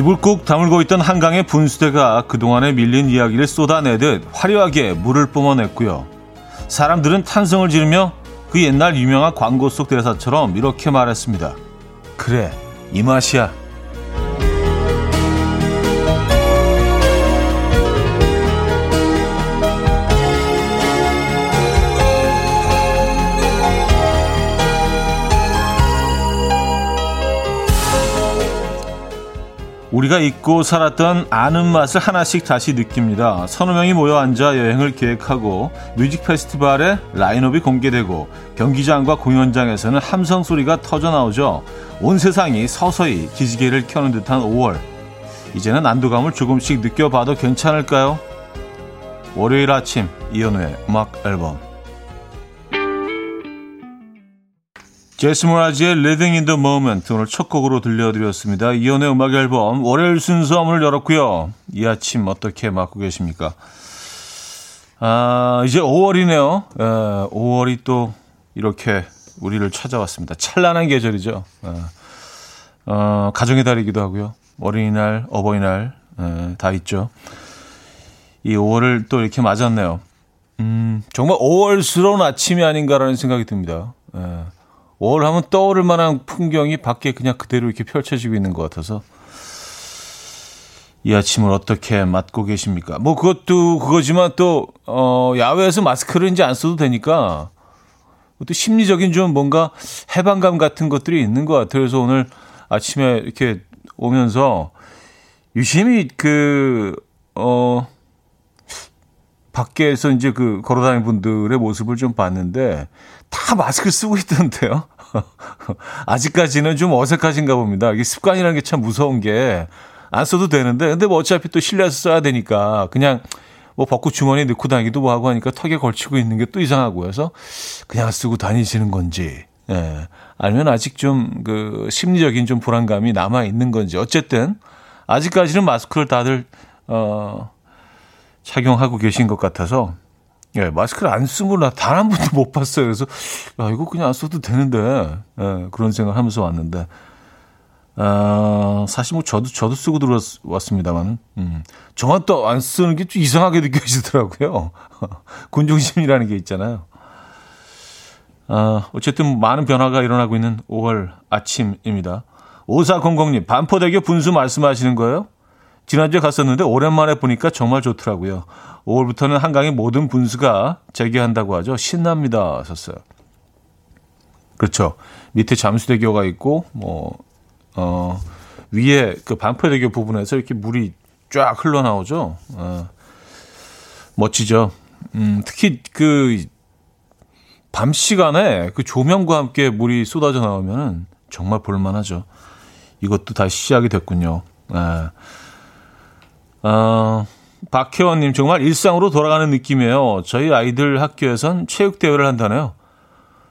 입을 꾹 다물고 있던 한강의 분수대가 그동안에 밀린 이야기를 쏟아내듯 화려하게 물을 뿜어냈고요. 사람들은 탄성을 지르며 그 옛날 유명한 광고 속 대사처럼 이렇게 말했습니다. 그래, 이 맛이야. 우리가 잊고 살았던 아는 맛을 하나씩 다시 느낍니다. 서너 명이 모여 앉아 여행을 계획하고 뮤직 페스티벌에 라인업이 공개되고 경기장과 공연장에서는 함성 소리가 터져 나오죠. 온 세상이 서서히 기지개를 켜는 듯한 5월. 이제는 안도감을 조금씩 느껴봐도 괜찮을까요? 월요일 아침 이연우의 음악 앨범 제스 모라지의 Living in the Moment 오늘 첫 곡으로 들려드렸습니다. 이연의 음악 앨범 월요일 순서 문을 열었고요. 이 아침 어떻게 맞고 계십니까? 아 이제 5월이네요. 에, 5월이 또 이렇게 우리를 찾아왔습니다. 찬란한 계절이죠. 에, 어, 가정의 달이기도 하고요. 어린이날, 어버이날 에, 다 있죠. 이 5월을 또 이렇게 맞았네요. 음, 정말 5월스러운 아침이 아닌가라는 생각이 듭니다. 에. 5월 하면 떠오를 만한 풍경이 밖에 그냥 그대로 이렇게 펼쳐지고 있는 것 같아서 이 아침을 어떻게 맞고 계십니까? 뭐 그것도 그거지만 또 어, 야외에서 마스크를 이제 안 써도 되니까 또 심리적인 좀 뭔가 해방감 같은 것들이 있는 것 같아요. 그래서 오늘 아침에 이렇게 오면서 유심히 그, 어, 밖에서 이제 그 걸어다니는 분들의 모습을 좀 봤는데 다 마스크를 쓰고 있던데요. 아직까지는 좀 어색하신가 봅니다. 이게 습관이라는 게 참 무서운 게 안 써도 되는데 근데 뭐 어차피 또 실내에서 써야 되니까 그냥 뭐 벗고 주머니에 넣고 다니기도 뭐 하고 하니까 턱에 걸치고 있는 게 또 이상하고 해서 그냥 쓰고 다니시는 건지 예. 아니면 아직 좀 그 심리적인 좀 불안감이 남아 있는 건지 어쨌든 아직까지는 마스크를 다들 어 착용하고 계신 것 같아서 예, 마스크를 안 쓰면 단한 번도 못 봤어요. 그래서 야, 이거 그냥 안 써도 되는데 예, 그런 생각 하면서 왔는데 아, 사실 뭐 저도 저도 쓰고 들어왔습니다만은 음, 저만 또 안 쓰는 게 좀 이상하게 느껴지더라고요. 군중심이라는 게 있잖아요. 아, 어쨌든 많은 변화가 일어나고 있는 5월 아침입니다. 5400님, 반포대교 분수 말씀하시는 거예요? 지난주에 갔었는데 오랜만에 보니까 정말 좋더라고요. 5월부터는 한강의 모든 분수가 재개한다고 하죠. 신납니다. 하셨어요. 그렇죠. 밑에 잠수대교가 있고, 뭐, 어, 위에 그 반포대교 부분에서 이렇게 물이 쫙 흘러나오죠. 어, 멋지죠. 음, 특히 그, 밤 시간에 그 조명과 함께 물이 쏟아져 나오면은 정말 볼만하죠. 이것도 다시 시작이 됐군요. 아, 어, 박혜원님, 정말 일상으로 돌아가는 느낌이에요. 저희 아이들 학교에선 체육대회를 한다네요.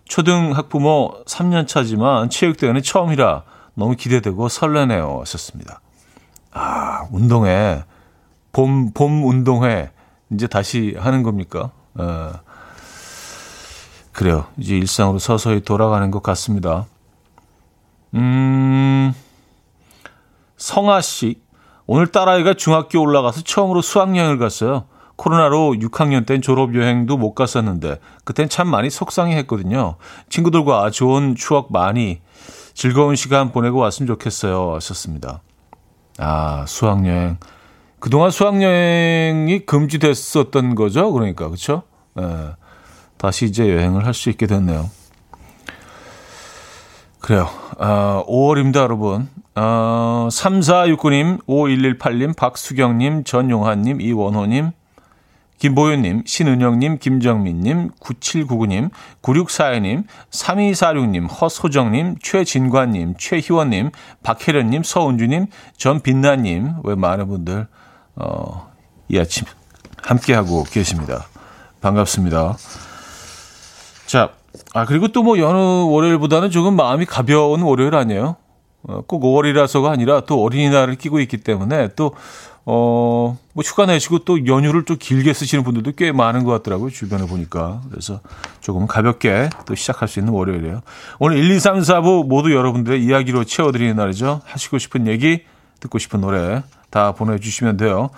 초등 학부모 3년 차지만 체육대회는 처음이라 너무 기대되고 설레네요. 하셨습니다. 아, 운동회. 봄, 봄 운동회. 이제 다시 하는 겁니까? 어, 그래요. 이제 일상으로 서서히 돌아가는 것 같습니다. 음, 성아 씨. 오늘 딸아이가 중학교 올라가서 처음으로 수학여행을 갔어요. 코로나로 6학년 땐 졸업여행도 못 갔었는데 그땐 참 많이 속상해 했거든요. 친구들과 좋은 추억 많이 즐거운 시간 보내고 왔으면 좋겠어요. 하셨습니다. 아, 수학여행. 그동안 수학여행이 금지됐었던 거죠? 그러니까, 그쵸? 예. 다시 이제 여행을 할 수 있게 됐네요. 그래요. 아, 5월입니다, 여러분. 어, 3469님, 5118님, 박수경님, 전용환님, 이원호님, 김보현님, 신은영님, 김정민님, 9799님, 9642님, 3246님, 허소정님, 최진관님, 최희원님, 박혜련님, 서은주님, 전빛나님, 왜 많은 분들, 어, 이 아침 함께하고 계십니다. 반갑습니다. 자, 아, 그리고 또 뭐 여느 월요일보다는 조금 마음이 가벼운 월요일 아니에요? 어, 꼭 5월이라서가 아니라 또 어린이날을 끼고 있기 때문에 또, 어, 뭐 휴가 내시고 또 연휴를 좀 길게 쓰시는 분들도 꽤 많은 것 같더라고요. 주변에 보니까. 그래서 조금 가볍게 또 시작할 수 있는 월요일이에요. 오늘 1, 2, 3, 4부 모두 여러분들의 이야기로 채워드리는 날이죠. 하시고 싶은 얘기 듣고 싶은 노래 다 보내주시면 돼요.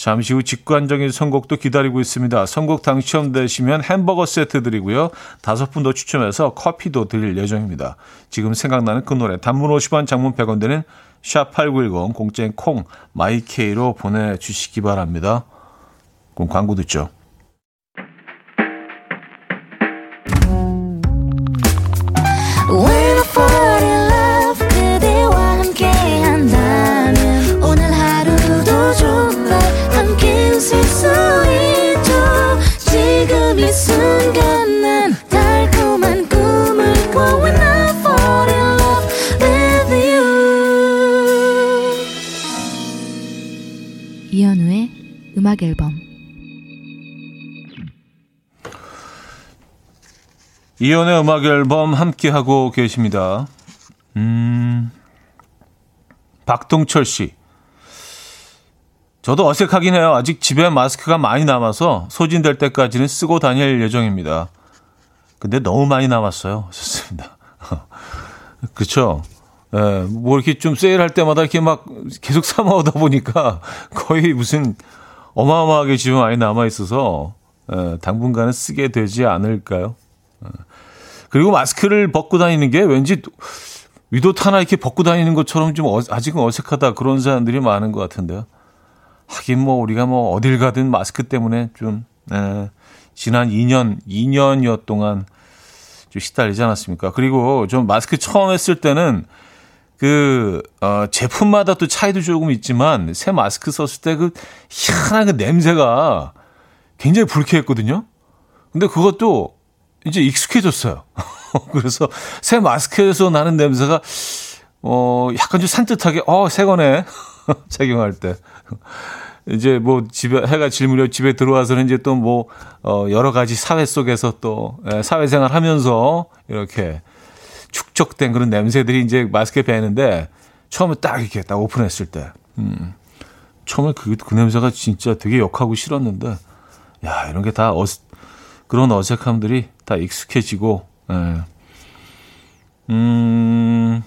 잠시 후 직관적인 선곡도 기다리고 있습니다. 선곡 당첨되시면 햄버거 세트 드리고요. 다섯 분 더 추첨해서 커피도 드릴 예정입니다. 지금 생각나는 그 노래 단문 50원 장문 100원 되는 샵8910 공짜인 콩 마이케이로 보내주시기 바랍니다. 그럼 광고 듣죠. 음악 앨범 이연의 음악 앨범 함께 하고 계십니다. 음. 박동철 씨. 저도 어색하긴 해요. 아직 집에 마스크가 많이 남아서 소진될 때까지는 쓰고 다닐 예정입니다. 근데 너무 많이 남았어요. 좋습니다. 그렇죠. 예, 뭐 이렇게 좀 세일할 때마다 이렇게 막 계속 사 모으다 보니까 거의 무슨 어마어마하게 지금 많이 남아 있어서 에, 당분간은 쓰게 되지 않을까요? 에. 그리고 마스크를 벗고 다니는 게 왠지 위도 하나 이렇게 벗고 다니는 것처럼 좀 어, 아직은 어색하다 그런 사람들이 많은 것 같은데요. 하긴 뭐 우리가 뭐 어딜 가든 마스크 때문에 좀 에, 지난 2년 2년여 동안 좀 시달리지 않았습니까? 그리고 좀 마스크 처음 했을 때는 그, 어, 제품마다 또 차이도 조금 있지만, 새 마스크 썼을 때 그 희한한 그 냄새가 굉장히 불쾌했거든요? 근데 그것도 이제 익숙해졌어요. 그래서 새 마스크에서 나는 냄새가, 어, 약간 좀 산뜻하게, 어, 새 거네. 착용할 때. 이제 뭐 집에 해가 질 무렵 집에 들어와서는 이제 또 뭐 어 여러 가지 사회 속에서 또 예, 사회생활 하면서 이렇게 축적된 그런 냄새들이 이제 마스크에 배는데 처음에 딱 이렇게 딱 오픈했을 때, 음, 처음에 그, 그 냄새가 진짜 되게 역하고 싫었는데, 야, 이런 게 다 어, 그런 어색함들이 다 익숙해지고, 예. 음,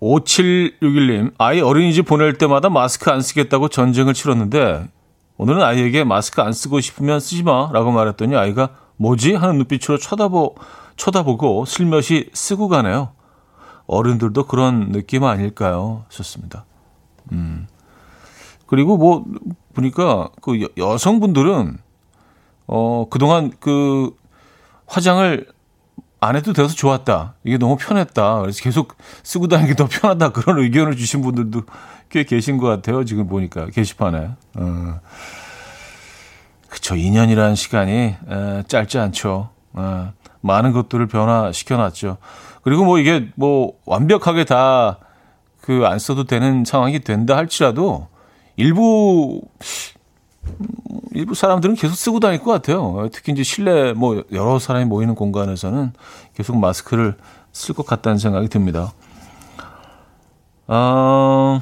5761님, 아이 어린이집 보낼 때마다 마스크 안 쓰겠다고 전쟁을 치렀는데, 오늘은 아이에게 마스크 안 쓰고 싶으면 쓰지 마 라고 말했더니 아이가 뭐지? 하는 눈빛으로 쳐다보, 쳐다보고 슬며시 쓰고 가네요. 어른들도 그런 느낌 아닐까요? 좋습니다. 음. 그리고 뭐, 보니까 그 여, 성분들은 어, 그동안 그 화장을 안 해도 돼서 좋았다. 이게 너무 편했다. 그래서 계속 쓰고 다니기 더 편하다. 그런 의견을 주신 분들도 꽤 계신 것 같아요. 지금 보니까 게시판에. 어. 그쵸. 2년이라는 시간이 에, 짧지 않죠. 에, 많은 것들을 변화시켜 놨죠. 그리고 뭐 이게 뭐 완벽하게 다 그 안 써도 되는 상황이 된다 할지라도 일부 일부 사람들은 계속 쓰고 다닐 것 같아요. 특히 이제 실내 뭐 여러 사람이 모이는 공간에서는 계속 마스크를 쓸 것 같다는 생각이 듭니다. 어,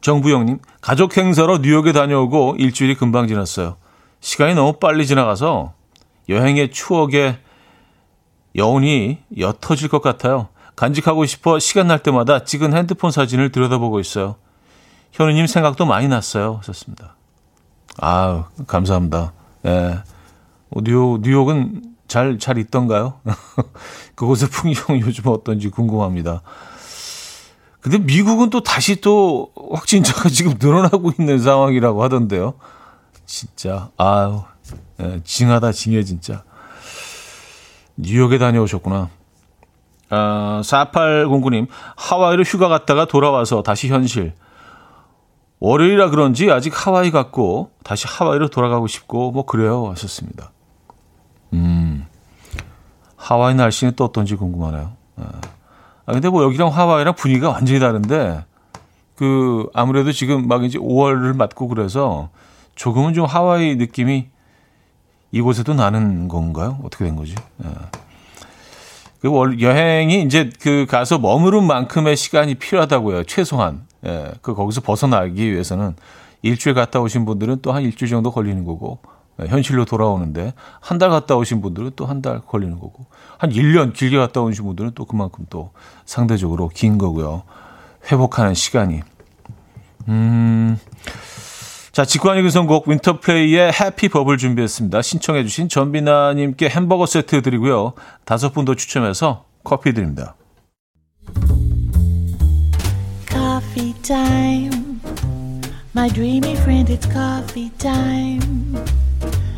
정부영님, 가족 행사로 뉴욕에 다녀오고 일주일이 금방 지났어요. 시간이 너무 빨리 지나가서 여행의 추억에 여운이 옅어질 것 같아요. 간직하고 싶어 시간 날 때마다 찍은 핸드폰 사진을 들여다보고 있어요. 현우님 생각도 많이 났어요. 하셨습니다. 아유, 감사합니다. 예. 뉴욕, 뉴욕은 잘, 잘 있던가요? 그곳의 풍경 요즘 어떤지 궁금합니다. 근데 미국은 또 다시 또 확진자가 지금 늘어나고 있는 상황이라고 하던데요. 진짜 아유 예, 징하다 징해 진짜. 뉴욕에 다녀오셨구나. 아, 4809님, 하와이로 휴가 갔다가 돌아와서 다시 현실. 월요일이라 그런지 아직 하와이 갔고, 다시 하와이로 돌아가고 싶고, 뭐, 그래요. 하셨습니다. 음, 하와이 날씨는 또 어떤지 궁금하네요. 아. 아, 근데 뭐 여기랑 하와이랑 분위기가 완전히 다른데, 그, 아무래도 지금 막 이제 5월을 맞고 그래서 조금은 좀 하와이 느낌이 이곳에도 나는 건가요? 어떻게 된 거지? 예. 그 여행이 이제 그 가서 머무른 만큼의 시간이 필요하다고요. 최소한. 예. 그 거기서 벗어나기 위해서는 일주일 갔다 오신 분들은 또 한 일주일 정도 걸리는 거고, 현실로 돌아오는데 한 달 갔다 오신 분들은 또 한 달 걸리는 거고 한 1년 길게 갔다 오신 분들은 또 그만큼 또 상대적으로 긴 거고요. 회복하는 시간이. 음. 자, 직관이 구성곡 윈터플레이의 해피 버블 준비했습니다. 신청해 주신 전비나 님께 햄버거 세트 드리고요. 다섯 분 더 추첨해서 커피 드립니다. Coffee time. My dreamy friend, it's coffee time.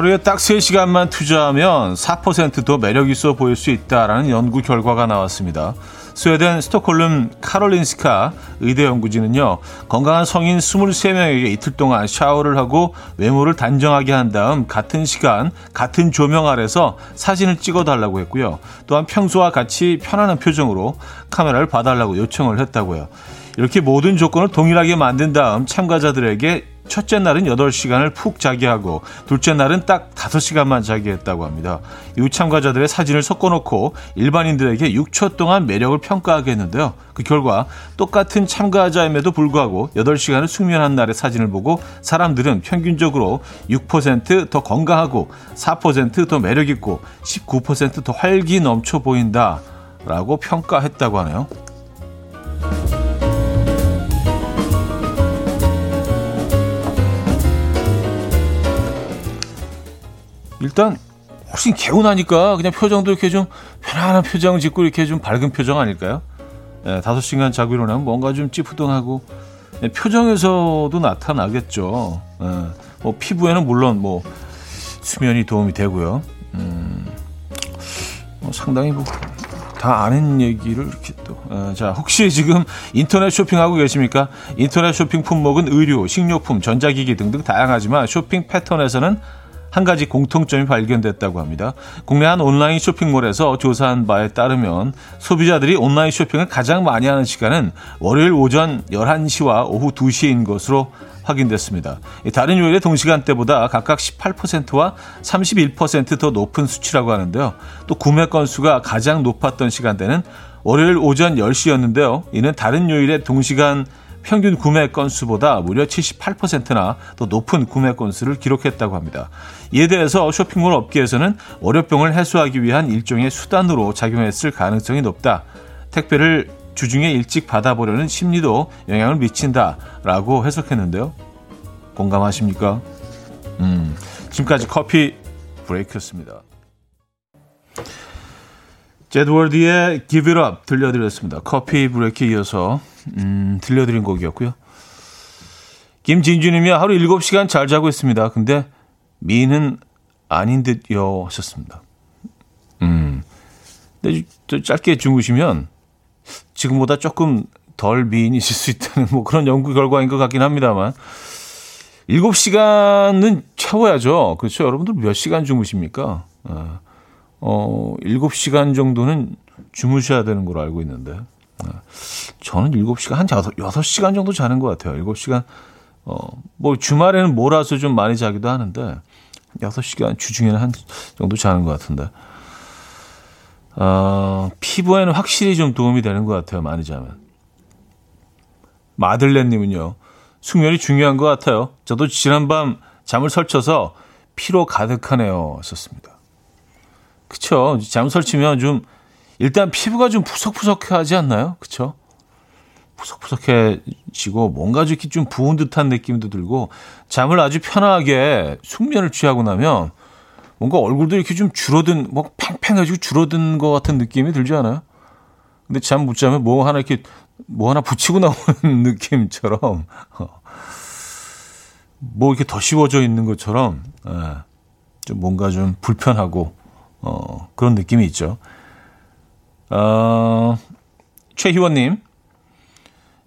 하루에 딱 3시간만 투자하면 4%더 매력 있어 보일 수 있다라는 연구 결과가 나왔습니다. 스웨덴 스톡홀름 카롤린스카 의대 연구진은요, 건강한 성인 23명에게 이틀 동안 샤워를 하고 외모를 단정하게 한 다음 같은 시간, 같은 조명 아래서 사진을 찍어 달라고 했고요. 또한 평소와 같이 편안한 표정으로 카메라를 봐달라고 요청을 했다고요. 이렇게 모든 조건을 동일하게 만든 다음 참가자들에게 첫째 날은 8시간을 푹 자게 하고 둘째 날은 딱 5시간만 자게 했다고 합니다. 이후 참가자들의 사진을 섞어놓고 일반인들에게 6초 동안 매력을 평가하게 했는데요. 그 결과 똑같은 참가자임에도 불구하고 8시간을 숙면한 날의 사진을 보고 사람들은 평균적으로 6%더 건강하고 4%더 매력있고 19%더 활기 넘쳐 보인다 라고 평가했다고 하네요. 일단 훨씬 개운하니까 그냥 표정도 이렇게 좀 편안한 표정 짓고 이렇게 좀 밝은 표정 아닐까요? 예, 다섯 시간 자고 일어나면 뭔가 좀 찌푸둥하고 예, 표정에서도 나타나겠죠. 예, 뭐 피부에는 물론 뭐 수면이 도움이 되고요. 음, 뭐 상당히 뭐 다 아는 얘기를 이렇게 또. 어, 자, 혹시 지금 인터넷 쇼핑하고 계십니까? 인터넷 쇼핑 품목은 의류, 식료품, 전자기기 등등 다양하지만 쇼핑 패턴에서는 한 가지 공통점이 발견됐다고 합니다. 국내 한 온라인 쇼핑몰에서 조사한 바에 따르면 소비자들이 온라인 쇼핑을 가장 많이 하는 시간은 월요일 오전 11시와 오후 2시인 것으로 확인됐습니다. 다른 요일의 동시간대보다 각각 18%와 31%더 높은 수치라고 하는데요. 또 구매 건수가 가장 높았던 시간대는 월요일 오전 10시였는데요. 이는 다른 요일의 동시간 평균 구매 건수보다 무려 78%나 더 높은 구매 건수를 기록했다고 합니다. 이에 대해서 쇼핑몰 업계에서는 월요병을 해소하기 위한 일종의 수단으로 작용했을 가능성이 높다. 택배를 주중에 일찍 받아보려는 심리도 영향을 미친다라고 해석했는데요. 공감하십니까? 음, 지금까지 커피 브레이크였습니다. 제드월드의 Give It Up 들려드렸습니다. 커피 브레이크 이어서 음, 들려드린 곡이었고요. 김진주님이 하루 7시간 잘 자고 있습니다. 근데 미는 아닌 듯요 하셨습니다. 음. 근데 짧게 주무시면 지금보다 조금 덜 미인이실 수 있다는 뭐 그런 연구 결과인 것 같긴 합니다만 7시간은 채워야죠. 그렇죠. 여러분들 몇 시간 주무십니까? 어, 어 7시간 정도는 주무셔야 되는 걸로 알고 있는데 저는 7시간, 한 6, 6시간 정도 자는 것 같아요. 7시간, 어, 뭐 주말에는 몰아서 좀 많이 자기도 하는데, 6시간, 주중에는 한 정도 자는 것 같은데, 어, 피부에는 확실히 좀 도움이 되는 것 같아요. 많이 자면. 마들렌님은요, 숙면이 중요한 것 같아요. 저도 지난밤 잠을 설쳐서 피로 가득하네요. 썼습니다. 그쵸. 잠 설치면 좀 일단 피부가 좀 푸석푸석하지 않나요? 그쵸? 푸석푸석해지고 뭔가 이렇게 좀 부은 듯한 느낌도 들고 잠을 아주 편하게 숙면을 취하고 나면 뭔가 얼굴도 이렇게 좀 줄어든 뭐 팽팽해지고 줄어든 것 같은 느낌이 들지 않아요? 근데 잠 못 자면 뭐 하나 이렇게 뭐 하나 붙이고 나오는 느낌처럼 뭐 이렇게 더 씌워져 있는 것처럼 예, 좀 뭔가 좀 불편하고 어, 그런 느낌이 있죠. 어, 최희원님.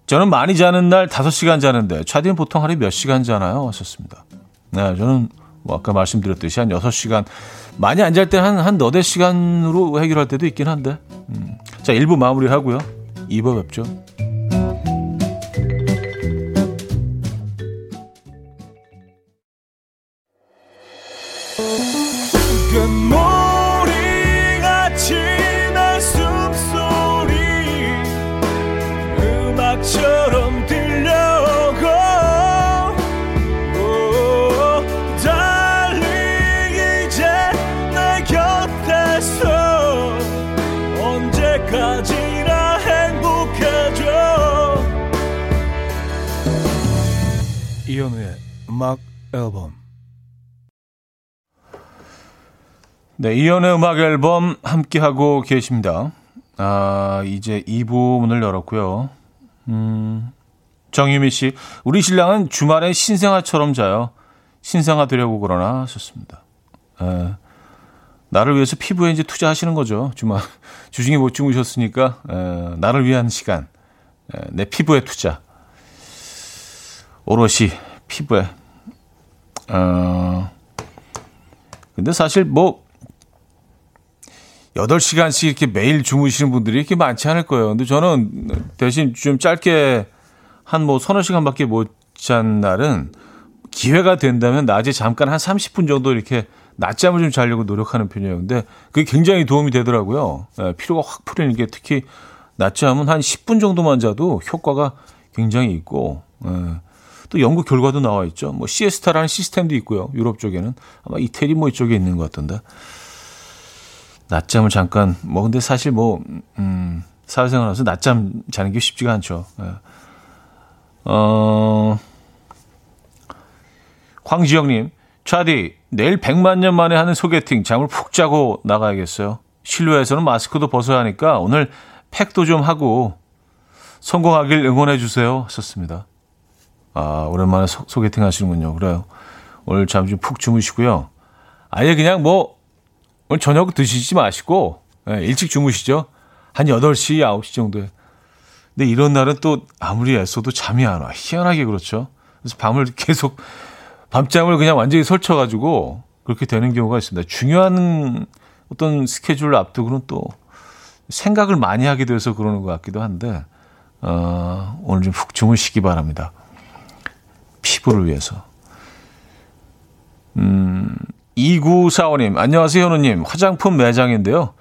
저는 많이 자는 날 5시간 자는데, 차디는 보통 하루에 몇 시간 자나요? 하셨습니다. 네, 저는 뭐 아까 말씀드렸듯이 한 6시간 많이 안 잘 때 한 한 너댓 시간으로 해결할 때도 있긴 한데. 음. 자, 1부 마무리 하고요. 2부 뵙죠. 음악 앨범 네, 이현우의 음악 앨범 함께하고 계십니다. 아, 이제 2부 문을 열었고요. 음, 정유미 씨, 우리 신랑은 주말에 신생아처럼 자요. 신생아 되려고 그러나 하셨습니다. 에, 나를 위해서 피부에 이제 투자하시는 거죠. 주말 주중에 못 주무셨으니까 에, 나를 위한 시간, 에, 내 피부에 투자. 오롯이 피부에. 어, 근데 사실 뭐, 8시간씩 이렇게 매일 주무시는 분들이 이렇게 많지 않을 거예요. 근데 저는 대신 좀 짧게 한 뭐 서너 시간밖에 못 잔 날은 기회가 된다면 낮에 잠깐 한 30분 정도 이렇게 낮잠을 좀 자려고 노력하는 편이에요. 근데 그게 굉장히 도움이 되더라고요. 예, 피로가 확 풀리는 게 특히 낮잠은 한 10분 정도만 자도 효과가 굉장히 있고, 예, 또 연구 결과도 나와 있죠. 뭐 시에스타라는 시스템도 있고요. 유럽 쪽에는 아마 이태리 뭐 이쪽에 있는 것 같던데. 낮잠을 잠깐 뭐 근데 사실 뭐 음, 사회생활하면서 낮잠 자는 게 쉽지가 않죠. 예. 어 황지영님, 차디 내일 100만 년 만에 하는 소개팅 잠을 푹 자고 나가야겠어요. 실내에서는 마스크도 벗어야 하니까 오늘 팩도 좀 하고 성공하길 응원해 주세요. 썼습니다. 아, 오랜만에 소, 소개팅 하시는군요. 그래요. 오늘 잠좀푹 주무시고요. 아예 그냥 뭐, 오늘 저녁 드시지 마시고, 예, 일찍 주무시죠. 한 8시, 9시 정도에. 근데 이런 날은 또 아무리 애써도 잠이 안 와. 희한하게 그렇죠. 그래서 밤을 계속, 밤잠을 그냥 완전히 설쳐가지고 그렇게 되는 경우가 있습니다. 중요한 어떤 스케줄을 앞두고는 또 생각을 많이 하게 돼서 그러는 것 같기도 한데, 어, 오늘 좀 푹 주무시기 바랍니다. 피부를 위해서. 음, 2945님, 안녕하세요, 현우님. 화장품 매장인데요.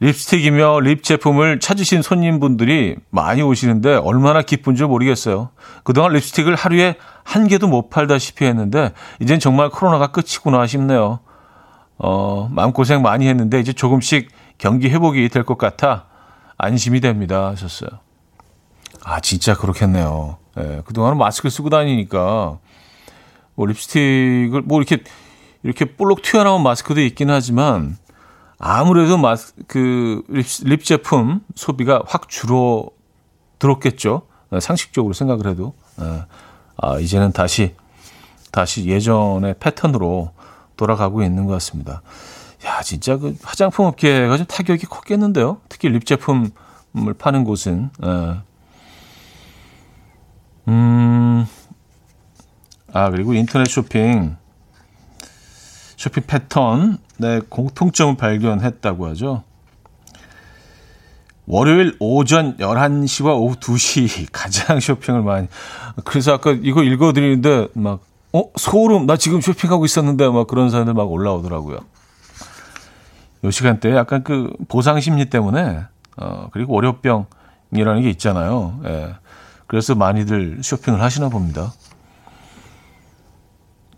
립스틱이며 립 제품을 찾으신 손님분들이 많이 오시는데 얼마나 기쁜 줄 모르겠어요. 그동안 립스틱을 하루에 한 개도 못 팔다시피 했는데 이젠 정말 코로나가 끝이구나 싶네요. 어, 마음고생 많이 했는데 이제 조금씩 경기 회복이 될 것 같아 안심이 됩니다. 하셨어요. 아, 진짜 그렇겠네요. 예, 그동안은 마스크 쓰고 다니니까 뭐 립스틱을 뭐 이렇게 이렇게 볼록 튀어나온 마스크도 있긴 하지만 아무래도 마스 그립 립 제품 소비가 확 줄어 들었겠죠. 예, 상식적으로 생각을 해도 예, 아 이제는 다시 다시 예전의 패턴으로 돌아가고 있는 것 같습니다. 야 진짜 그 화장품 업계가 좀 타격이 컸겠는데요. 특히 립 제품을 파는 곳은 예. 음, 아, 그리고 인터넷 쇼핑, 쇼핑 패턴, 네, 공통점을 발견했다고 하죠. 월요일 오전 11시와 오후 2시 가장 쇼핑을 많이. 그래서 아까 이거 읽어드리는데 막, 어? 소름, 나 지금 쇼핑하고 있었는데 막 그런 사람들 막 올라오더라고요. 요 시간대에 약간 그 보상 심리 때문에, 어, 그리고 월요병이라는 게 있잖아요. 예. 그래서 많이들 쇼핑을 하시나 봅니다.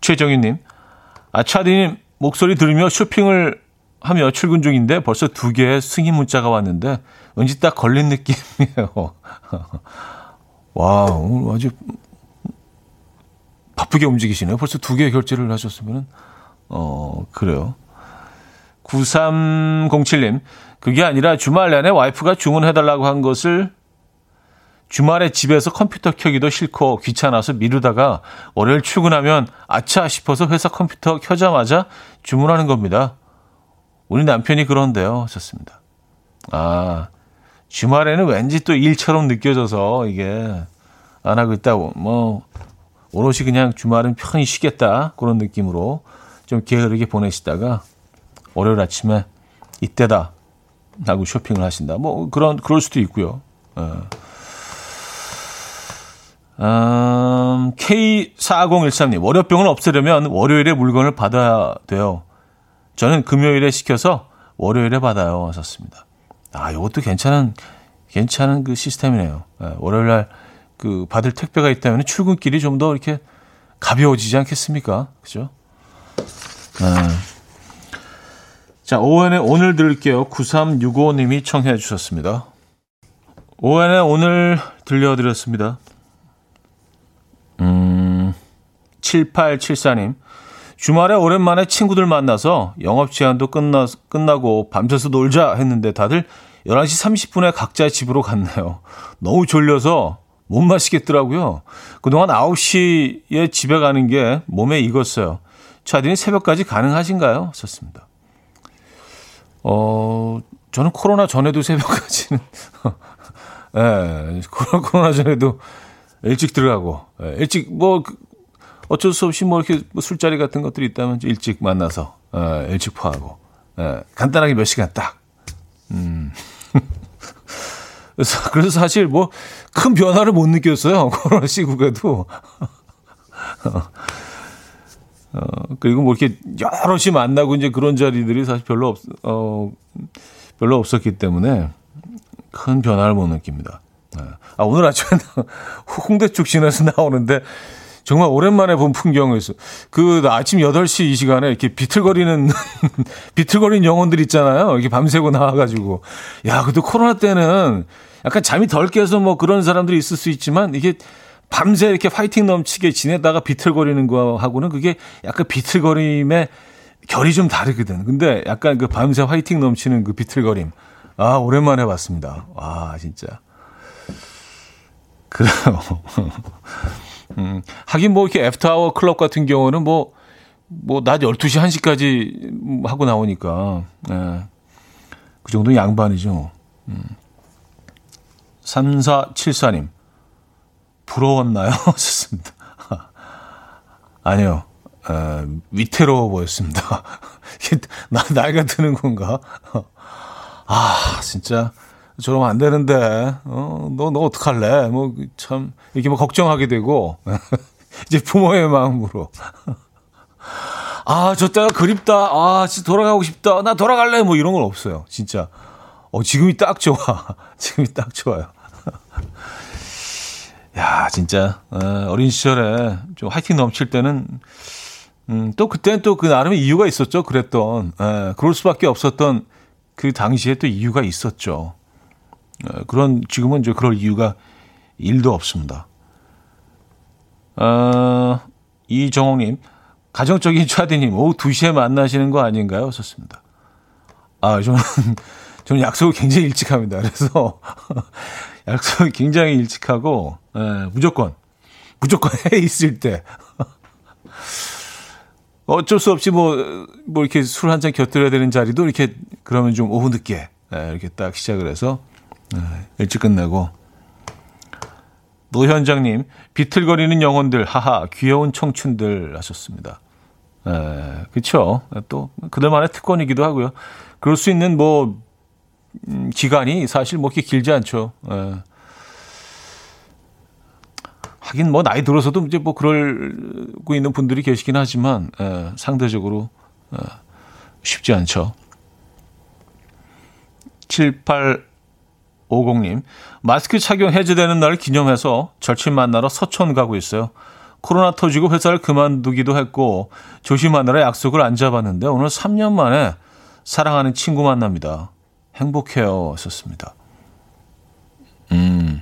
최정희님, 아, 차디님 목소리 들으며 쇼핑을 하며 출근 중인데 벌써 두 개의 승인 문자가 왔는데 왠지 딱 걸린 느낌이에요. 와, 오늘 아주 바쁘게 움직이시네요. 벌써 두 개의 결제를 하셨으면, 어, 그래요. 9307님, 그게 아니라 주말 내내 와이프가 주문해달라고 한 것을 주말에 집에서 컴퓨터 켜기도 싫고 귀찮아서 미루다가 월요일 출근하면 아차 싶어서 회사 컴퓨터 켜자마자 주문하는 겁니다. 우리 남편이 그런데요. 좋습니다. 아, 주말에는 왠지 또 일처럼 느껴져서 이게 안 하고 있다고. 뭐, 오롯이 그냥 주말은 편히 쉬겠다 그런 느낌으로 좀 게으르게 보내시다가 월요일 아침에 이때다 하고 쇼핑을 하신다. 뭐 그런 그럴 수도 있고요. 예. 음, K4013님, 월요병을 없애려면 월요일에 물건을 받아야 돼요. 저는 금요일에 시켜서 월요일에 받아요. 하셨습니다. 아, 이것도 괜찮은, 괜찮은 그 시스템이네요. 예, 월요일 날그 받을 택배가 있다면 출근길이 좀 더 이렇게 가벼워지지 않겠습니까? 그죠? 예. 자, 오웬의 오늘 들을게요. 9365님이 청해 주셨습니다. 오웬의 오늘 들려드렸습니다. 음, 7874님. 주말에 오랜만에 친구들 만나서 영업 제한도 끝나, 끝나고 밤새서 놀자 했는데 다들 11시 30분에 각자 집으로 갔네요. 너무 졸려서 못 마시겠더라고요. 그동안 9시에 집에 가는 게 몸에 익었어요. 차디는 새벽까지 가능하신가요? 썼습니다. 어, 저는 코로나 전에도 새벽까지는, 예, 네, 코로나 전에도 일찍 들어가고, 예, 일찍 뭐, 그 어쩔 수 없이 뭐 이렇게 뭐 술자리 같은 것들이 있다면 일찍 만나서, 예, 일찍 포하고, 예, 간단하게 몇 시간 딱. 음. 그래서, 그래서 사실 뭐 큰 변화를 못 느꼈어요. 코로나 시국에도. 어, 그리고 뭐 이렇게 여럿이 만나고 이제 그런 자리들이 사실 별로 없, 어, 별로 없었기 때문에 큰 변화를 못 느낍니다. 네. 아, 오늘 아침에 홍대 쪽 지나서 나오는데 정말 오랜만에 본 풍경이었어. 그 아침 8시 이 시간에 이렇게 비틀거리는, 비틀거리는 영혼들 있잖아요. 이렇게 밤새고 나와가지고. 야, 그래도 코로나 때는 약간 잠이 덜 깨서 뭐 그런 사람들이 있을 수 있지만 이게 밤새 이렇게 파이팅 넘치게 지내다가 비틀거리는 거하고는 그게 약간 비틀거림의 결이 좀 다르거든. 근데 약간 그 밤새 화이팅 넘치는 그 비틀거림. 아, 오랜만에 봤습니다. 와, 진짜. 그래요. 음, 하긴 뭐 이렇게 애프터아워 클럽 같은 경우는 뭐, 뭐, 낮 12시, 1시까지 하고 나오니까, 예. 그 정도 양반이죠. 음. 3474님. 부러웠나요? 좋습니다. 아니요. 에, 위태로워 보였습니다. 나, 나이가 드는 건가? 아, 진짜. 저러면 안 되는데, 어, 너, 너 어떡할래? 뭐, 참, 이렇게 뭐 걱정하게 되고, 이제 부모의 마음으로. 아, 저 때가 그립다. 아, 진짜 돌아가고 싶다. 나 돌아갈래. 뭐 이런 건 없어요. 진짜. 어, 지금이 딱 좋아. 지금이 딱 좋아요. 야, 진짜 어, 어린 시절에 좀 화이팅 넘칠 때는 음, 또 그때는 또 그 나름의 이유가 있었죠. 그랬던 에, 그럴 수밖에 없었던 그 당시에 또 이유가 있었죠. 에, 그런 지금은 이제 그럴 이유가 일도 없습니다. 어, 이정옥님 가정적인 차디님 오후 2시에 만나시는 거 아닌가요? 썼습니다. 아, 저는 저는 약속을 굉장히 일찍 합니다. 그래서 약속을 굉장히 일찍 하고 예, 무조건 무조건 해 있을 때 어쩔 수 없이 뭐, 뭐 이렇게 술 한 잔 곁들여야 되는 자리도 이렇게 그러면 좀 오후 늦게 예, 이렇게 딱 시작을 해서 예, 일찍 끝내고 노현장님 비틀거리는 영혼들 하하 귀여운 청춘들 하셨습니다. 예, 그렇죠. 또 그들만의 특권이기도 하고요. 그럴 수 있는 뭐 음, 기간이 사실 뭐 그렇게 길지 않죠. 예. 하긴 뭐 나이 들어서도 이제 뭐 그러고 있는 분들이 계시긴 하지만 예, 상대적으로 예, 쉽지 않죠. 7850님 마스크 착용 해제되는 날 기념해서 절친 만나러 서촌 가고 있어요. 코로나 터지고 회사를 그만두기도 했고 조심하느라 약속을 안 잡았는데 오늘 3년 만에 사랑하는 친구 만납니다. 행복해요. 썼습니다. 음,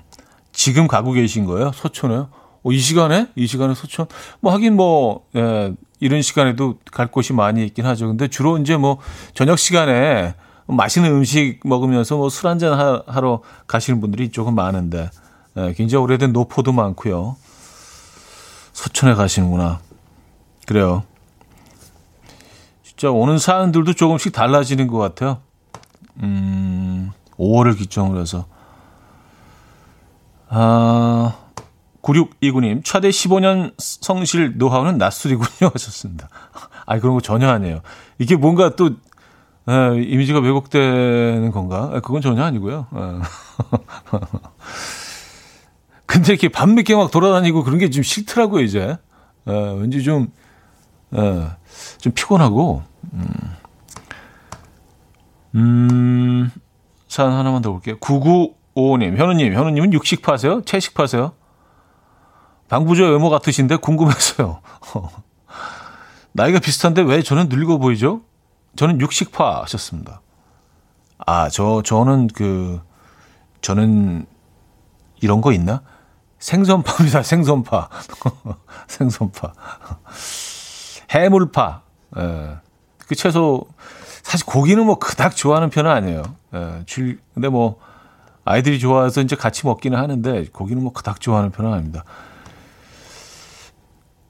지금 가고 계신 거예요? 소촌에요? 어, 이 시간에? 이 시간에 소촌? 뭐, 하긴 뭐, 예, 이런 시간에도 갈 곳이 많이 있긴 하죠. 근데 주로 이제 뭐, 저녁 시간에 맛있는 음식 먹으면서 뭐 술 한잔 하러 가시는 분들이 조금 많은데, 예, 굉장히 오래된 노포도 많고요. 소촌에 가시는구나. 그래요. 진짜 오는 사연들도 조금씩 달라지는 것 같아요. 음, 5월을 기점으로 해서. 아, 9629님, 차대 15년 성실 노하우는 낯설이군요. 하셨습니다. 아, 그런 거 전혀 아니에요. 이게 뭔가 또, 에, 이미지가 왜곡되는 건가? 에, 그건 전혀 아니고요. 에. 근데 이렇게 밤늦게 막 돌아다니고 그런 게 좀 싫더라고요, 이제. 에, 왠지 좀, 에, 좀 피곤하고, 음, 음, 사연 하나만 더 볼게요. 9955님, 현우님, 현우님은 육식 파세요? 채식 파세요? 방부제 외모 같으신데 궁금해서요. 나이가 비슷한데 왜 저는 늙어 보이죠? 저는 육식파 하셨습니다. 아, 저, 저는 그, 저는 이런 거 있나? 생선파입니다, 생선파. 생선파. 해물파. 예. 그 채소, 사실 고기는 뭐 그닥 좋아하는 편은 아니에요. 예. 줄, 근데 뭐, 아이들이 좋아해서 이제 같이 먹기는 하는데, 고기는 뭐 그닥 좋아하는 편은 아닙니다.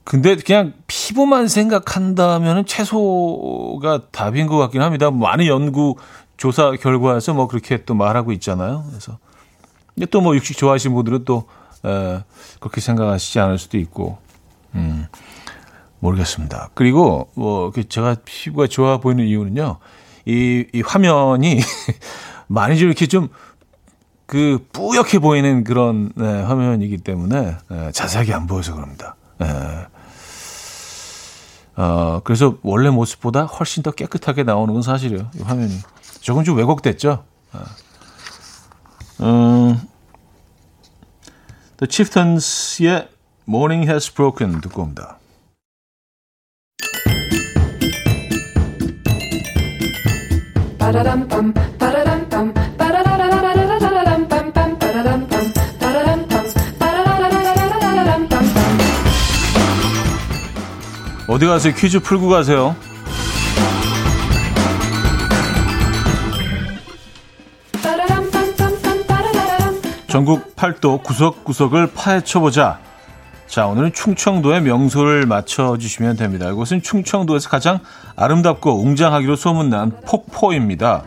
근데 그냥 피부만 생각한다면 채소가 답인 것 같긴 합니다. 많은 연구 조사 결과에서 뭐 그렇게 또 말하고 있잖아요. 그래서 또 뭐 육식 좋아하시는 분들은 또 에, 그렇게 생각하시지 않을 수도 있고, 음, 모르겠습니다. 그리고 뭐 제가 피부가 좋아 보이는 이유는요, 이, 이 화면이 많이 좀 이렇게 좀 그 뿌옇게 보이는 그런 네, 화면이기 때문에 네, 자세하게 안 보여서 그럽니다. 네. 어, 그래서 원래 모습보다 훨씬 더 깨끗하게 나오는 건 사실이에요. 이 화면이. 조금 좀 왜곡됐죠. 어. 음, The Chieftains*의 Morning Has Broken 듣고 옵니다. 어디 가세요? 퀴즈 풀고 가세요. 전국 팔도 구석구석을 파헤쳐보자. 자, 오늘은 충청도의 명소를 맞춰주시면 됩니다. 이곳은 충청도에서 가장 아름답고 웅장하기로 소문난 폭포입니다.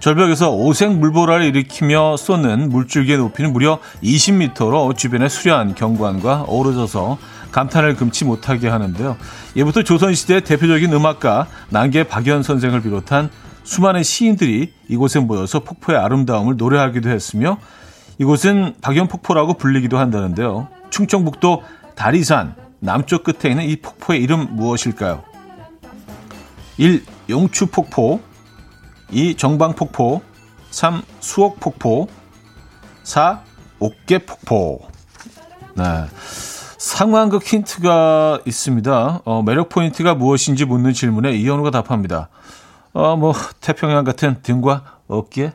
절벽에서 오색 물보라를 일으키며 쏟는 물줄기의 높이는 무려 20m로 주변의 수려한 경관과 어우러져서 감탄을 금치 못하게 하는데요. 예부터 조선시대 대표적인 음악가 난계 박연 선생을 비롯한 수많은 시인들이 이곳에 모여서 폭포의 아름다움을 노래하기도 했으며 이곳은 박연폭포라고 불리기도 한다는데요. 충청북도 다리산 남쪽 끝에 있는 이 폭포의 이름 무엇일까요? 1. 용추폭포 2. 정방폭포 3. 수옥폭포 4. 옥계폭포 네. 상황극 힌트가 있습니다. 어, 매력 포인트가 무엇인지 묻는 질문에 이현우가 답합니다. 어, 뭐, 태평양 같은 등과 어깨?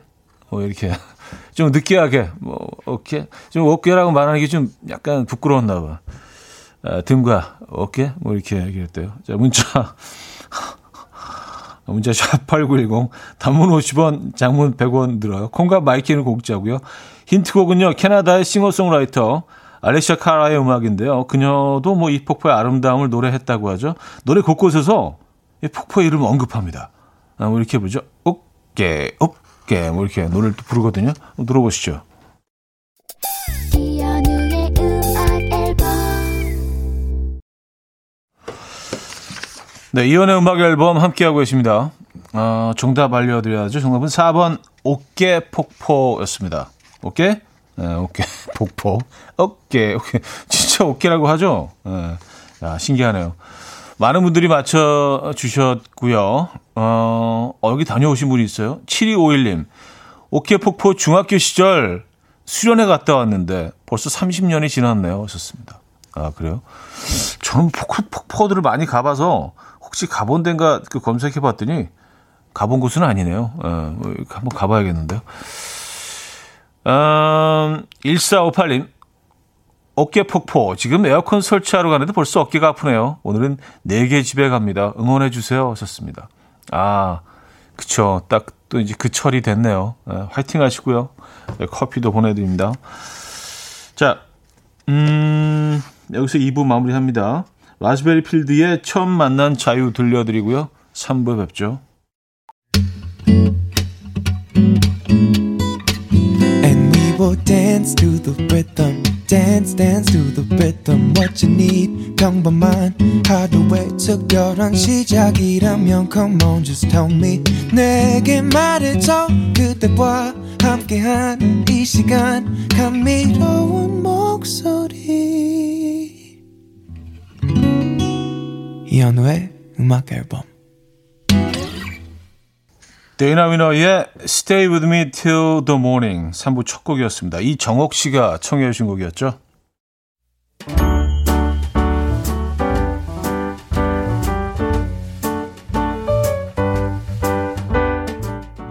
뭐, 이렇게. 좀 느끼하게, 뭐, 어깨? 좀 어깨라고 말하는 게 좀 약간 부끄러웠나 봐. 아, 등과 어깨? 뭐, 이렇게 얘기했대요. 자, 문자. 문자 샵8910 단문 50원, 장문 100원 들어요. 콩과 마이키는 공짜고요. 힌트곡은요. 캐나다의 싱어송라이터 알레시아 카라의 음악인데요. 그녀도 뭐 이 폭포의 아름다움을 노래했다고 하죠. 노래 곳곳에서 이 폭포의 이름을 언급합니다. 아, 뭐 이렇게 보죠. 어깨, 어깨, 뭐 이렇게 노래를 또 부르거든요. 들어보시죠. 네, 이연의 음악 앨범 함께하고 계십니다. 어, 정답 알려드려야죠. 정답은 4번 어깨 폭포였습니다. 어깨? 네, 어깨, 복포. 어깨, 어깨. 진짜 어깨라고 하죠? 네. 야, 신기하네요. 많은 분들이 맞춰주셨고요. 어, 어, 여기 다녀오신 분이 있어요. 7251님. 어깨 폭포 중학교 시절 수련회 갔다 왔는데 벌써 30년이 지났네요. 하셨습니다. 아, 그래요? 저는 폭포, 폭포들을 많이 가봐서 혹시 가본 데인가 그 검색해 봤더니 가본 곳은 아니네요. 어, 한번 가봐야겠는데요. 음, 1458님. 어깨 폭포. 지금 에어컨 설치하러 가는데 벌써 어깨가 아프네요. 오늘은 4개 집에 갑니다. 응원해 주세요. 하셨습니다. 아, 그쵸. 딱 또 이제 그 철이 됐네요. 네, 화이팅 하시고요. 네, 커피도 보내드립니다. 자, 음, 여기서 2부 마무리합니다. 라즈베리 필드의 처음 만난 자유 들려드리고요. 3부 뵙죠. Will dance to the rhythm. dance dance to the rhythm what you need 평범한 하루의 특별한 시작이라면 come on just tell me 내게 말해줘 그대와 함께한 이 시간 감미로운 목소리 이현우의 음악 앨범 데이나 위너의 Stay With Me Till The Morning 3부 첫 곡이었습니다. 이정옥 씨가 청해 주신 곡이었죠.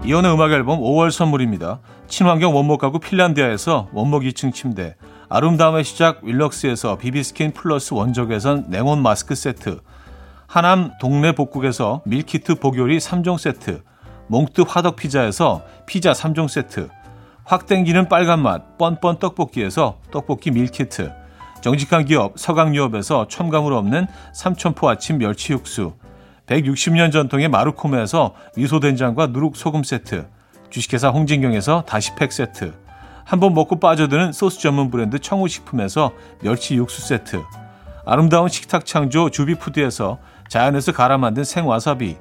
이현우의 음악 앨범 5월 선물입니다. 친환경 원목 가구 핀란디아에서 원목 2층 침대, 아름다움의 시작 윌럭스에서 비비스킨 플러스 원적외선 냉온 마스크 세트, 하남 동네 복국에서 밀키트 복요리 3종 세트, 몽뜨 화덕 피자에서 피자 3종 세트, 확 땡기는 빨간 맛 뻔뻔 떡볶이에서 떡볶이 밀키트, 정직한 기업 서강유업에서 첨가물 없는 삼천포 아침 멸치 육수, 160년 전통의 마루코메에서 미소된장과 누룩소금 세트, 주식회사 홍진경에서 다시팩 세트, 한번 먹고 빠져드는 소스 전문 브랜드 청우식품에서 멸치 육수 세트, 아름다운 식탁 창조 주비푸드에서 자연에서 갈아 만든 생와사비,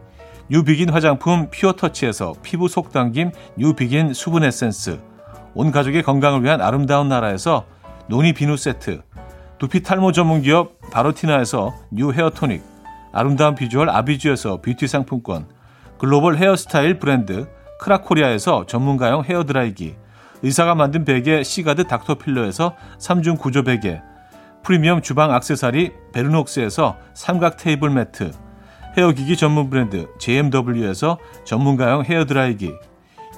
뉴비긴 화장품 피어터치에서 피부 속당김 뉴비긴 수분 에센스, 온 가족의 건강을 위한 아름다운 나라에서 노니 비누 세트, 두피 탈모 전문 기업 바로티나에서 뉴 헤어 토닉, 아름다운 비주얼 아비주에서 뷰티 상품권, 글로벌 헤어스타일 브랜드 크라코리아에서 전문가용 헤어드라이기, 의사가 만든 베개 시가드 닥터필러에서 3중 구조 베개, 프리미엄 주방 악세사리 베르녹스에서 삼각 테이블 매트, 헤어기기 전문 브랜드 JMW에서 전문가용 헤어드라이기,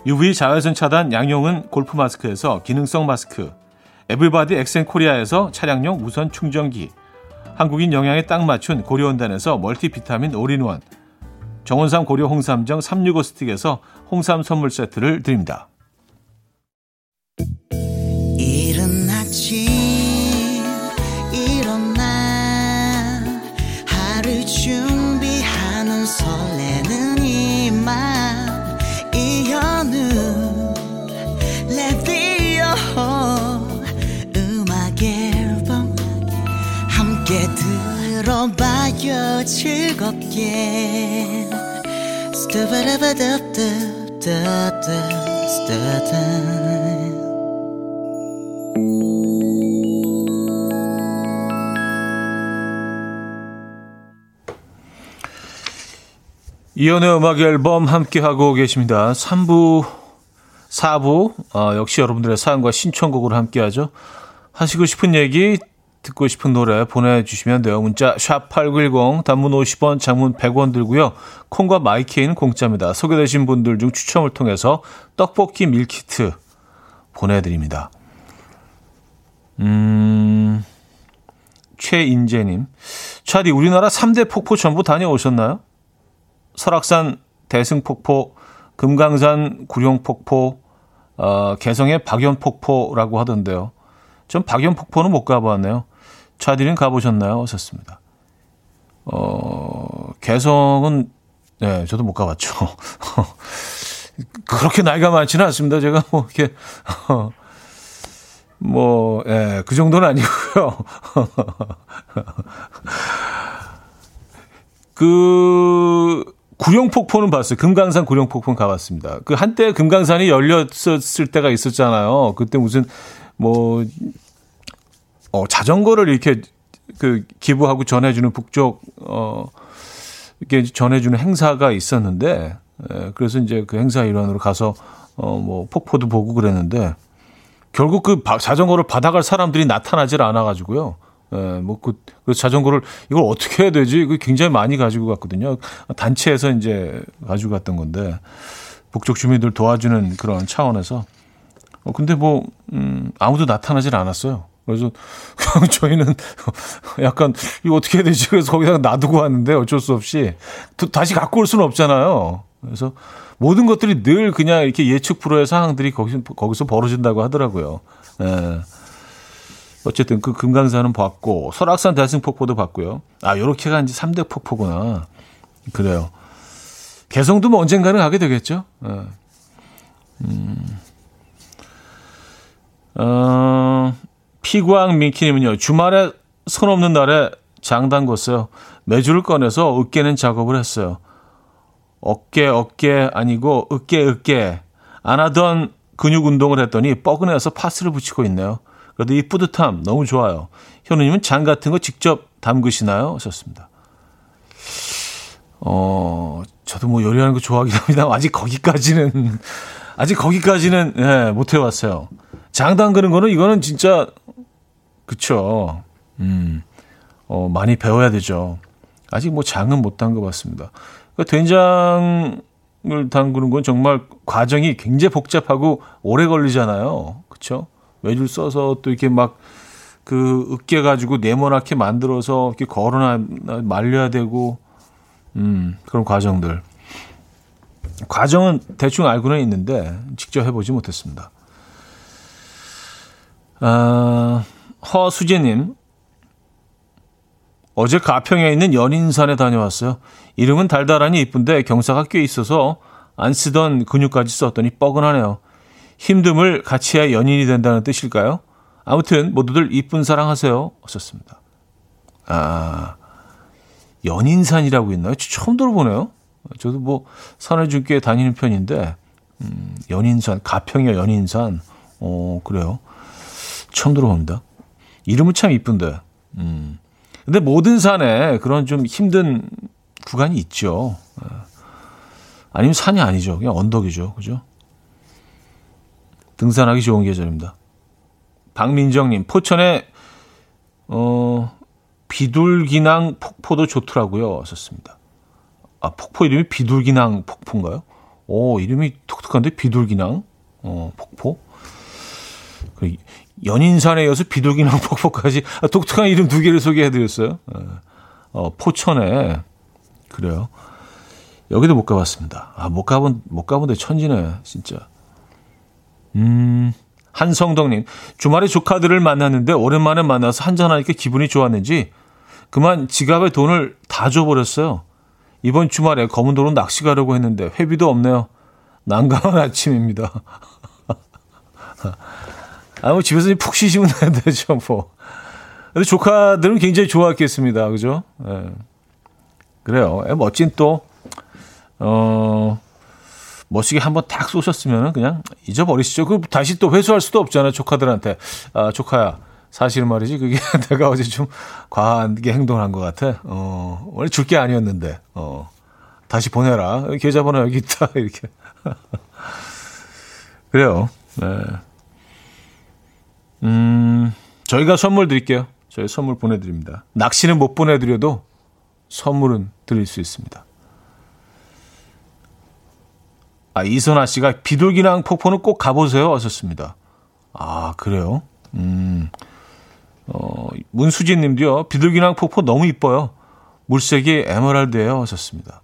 UV 자외선 차단 양용은 골프 마스크에서 기능성 마스크, 에블바디 엑센코리아에서 차량용 무선 충전기, 한국인 영양에 딱 맞춘 고려원단에서 멀티비타민 올인원, 정원삼 고려 홍삼정 365 스틱에서 홍삼 선물 세트를 드립니다. 들어봐요 즐겁게 스타바라바답답답답답 이연의 음악 앨범 함께하고 계십니다. 3부, 4부, 어, 역시 여러분들의 사연과 신청곡으로 함께하죠. 하시고 싶은 얘기, 듣고 싶은 노래 보내주시면 돼요. 문자 샵8910, 단문 50원, 장문 100원 들고요. 콩과 마이케이는 공짜입니다. 소개되신 분들 중 추첨을 통해서 떡볶이 밀키트 보내드립니다. 음, 최인재님. 차디, 우리나라 3대 폭포 전부 다녀오셨나요? 설악산 대승폭포, 금강산 구룡폭포, 어, 개성의 박연폭포라고 하던데요. 전 박연폭포는 못 가봤네요. 차디는 가보셨나요? 하셨습니다. 어, 개성은, 네, 저도 못 가봤죠. 그렇게 나이가 많지는 않습니다. 제가 뭐, 이렇게, 어, 뭐, 예, 그 정도는 아니고요. 그, 구룡폭포는 봤어요. 금강산 구룡폭포는 가봤습니다. 그 한때 금강산이 열렸을 때가 있었잖아요. 그때 무슨 뭐 어, 자전거를 이렇게 그 기부하고 전해주는 북쪽 어 이렇게 전해주는 행사가 있었는데 에, 그래서 이제 그 행사 일환으로 가서 어 뭐 폭포도 보고 그랬는데 결국 그 바, 자전거를 받아갈 사람들이 나타나질 않아가지고요. 예, 뭐, 그, 그 자전거를 이걸 어떻게 해야 되지? 그 굉장히 많이 가지고 갔거든요. 단체에서 이제 가지고 갔던 건데, 북쪽 주민들 도와주는 그런 차원에서. 어, 근데 뭐, 음, 아무도 나타나질 않았어요. 그래서 저희는 약간 이거 어떻게 해야 되지? 그래서 거기다가 놔두고 왔는데 어쩔 수 없이 또 다시 갖고 올 수는 없잖아요. 그래서 모든 것들이 늘 그냥 이렇게 예측 불허의 상황들이 거기서, 거기서 벌어진다고 하더라고요. 예. 어쨌든 그 금강산은 봤고 설악산 대승폭포도 봤고요. 아 요렇게가 이제 3대 폭포구나. 그래요. 개성도 뭐 언젠가는 가게 되겠죠. 예. 음. 어, 피광 민키님은요, 주말에 손 없는 날에 장 담궜어요. 매주를 꺼내서 으깨는 작업을 했어요. 어깨, 어깨 아니고 으깨, 으깨. 안 하던 근육 운동을 했더니 뻐근해서 파스를 붙이고 있네요. 그래도 이 뿌듯함 너무 좋아요. 현우님은 장 같은 거 직접 담그시나요? 하셨습니다. 어, 저도 뭐 요리하는 거 좋아하긴 합니다. 아직 거기까지는, 아직 거기까지는, 예, 못 해왔어요. 장 담그는 거는 이거는 진짜, 그쵸. 음, 어, 많이 배워야 되죠. 아직 뭐 장은 못 담궈봤습니다. 그러니까 된장을 담그는 건 정말 과정이 굉장히 복잡하고 오래 걸리잖아요. 그쵸? 매줄 써서 또 이렇게 막 그 으깨 가지고 네모나게 만들어서 이렇게 걸어놔 말려야 되고 음 그런 과정들 과정은 대충 알고는 있는데 직접 해보지 못했습니다. 아, 허수재님 어제 가평에 있는 연인산에 다녀왔어요. 이름은 달달하니 이쁜데 경사가 꽤 있어서 안 쓰던 근육까지 썼더니 뻐근하네요. 힘듦을 같이 해야 연인이 된다는 뜻일까요? 아무튼 모두들 이쁜 사랑하세요. 하셨습니다. 아, 연인산이라고 있나요? 처음 들어보네요. 저도 뭐 산을 좀 꽤 다니는 편인데 음, 연인산, 가평의 연인산. 어, 그래요. 처음 들어봅니다. 이름은 참 이쁜데. 음. 근데 모든 산에 그런 좀 힘든 구간이 있죠. 아, 아니면 산이 아니죠. 그냥 언덕이죠. 그죠? 등산하기 좋은 계절입니다. 박민정님, 포천에, 어, 비둘기낭 폭포도 좋더라고요. 썼습니다. 아, 폭포 이름이 비둘기낭 폭포인가요? 오, 이름이 독특한데, 비둘기낭, 어, 폭포? 그 연인산에 이어서 비둘기낭 폭포까지 아, 독특한 이름 두 개를 소개해드렸어요. 어, 포천에, 그래요. 여기도 못 가봤습니다. 아, 못 가본, 못 가본 데 천지네, 진짜. 음, 한성덕님, 주말에 조카들을 만났는데 오랜만에 만나서 한잔하니까 기분이 좋았는지 그만 지갑에 돈을 다 줘버렸어요. 이번 주말에 검은 도로 낚시 가려고 했는데 회비도 없네요. 난감한 아침입니다. 아, 뭐 집에서 푹 쉬시면 되죠, 뭐. 근데 조카들은 굉장히 좋아했겠습니다. 그죠? 예. 그래요. 예, 멋진 또, 어, 멋지게 한번 딱 쏘셨으면 그냥 잊어버리시죠. 그 다시 또 회수할 수도 없잖아요. 조카들한테. 아, 조카야. 사실 말이지. 그게 내가 어제 좀 과하게 행동한 것 같아. 어, 원래 줄 게 아니었는데. 어, 다시 보내라. 계좌번호 여기 있다. 이렇게. 그래요. 네. 음, 저희가 선물 드릴게요. 저희 선물 보내드립니다. 낚시는 못 보내드려도 선물은 드릴 수 있습니다. 아, 이선아 씨가 비둘기낭 폭포는 꼭 가보세요. 하셨습니다. 아, 그래요? 음, 어, 문수진 님도요. 비둘기낭 폭포 너무 이뻐요. 물색이 에메랄드예요. 하셨습니다.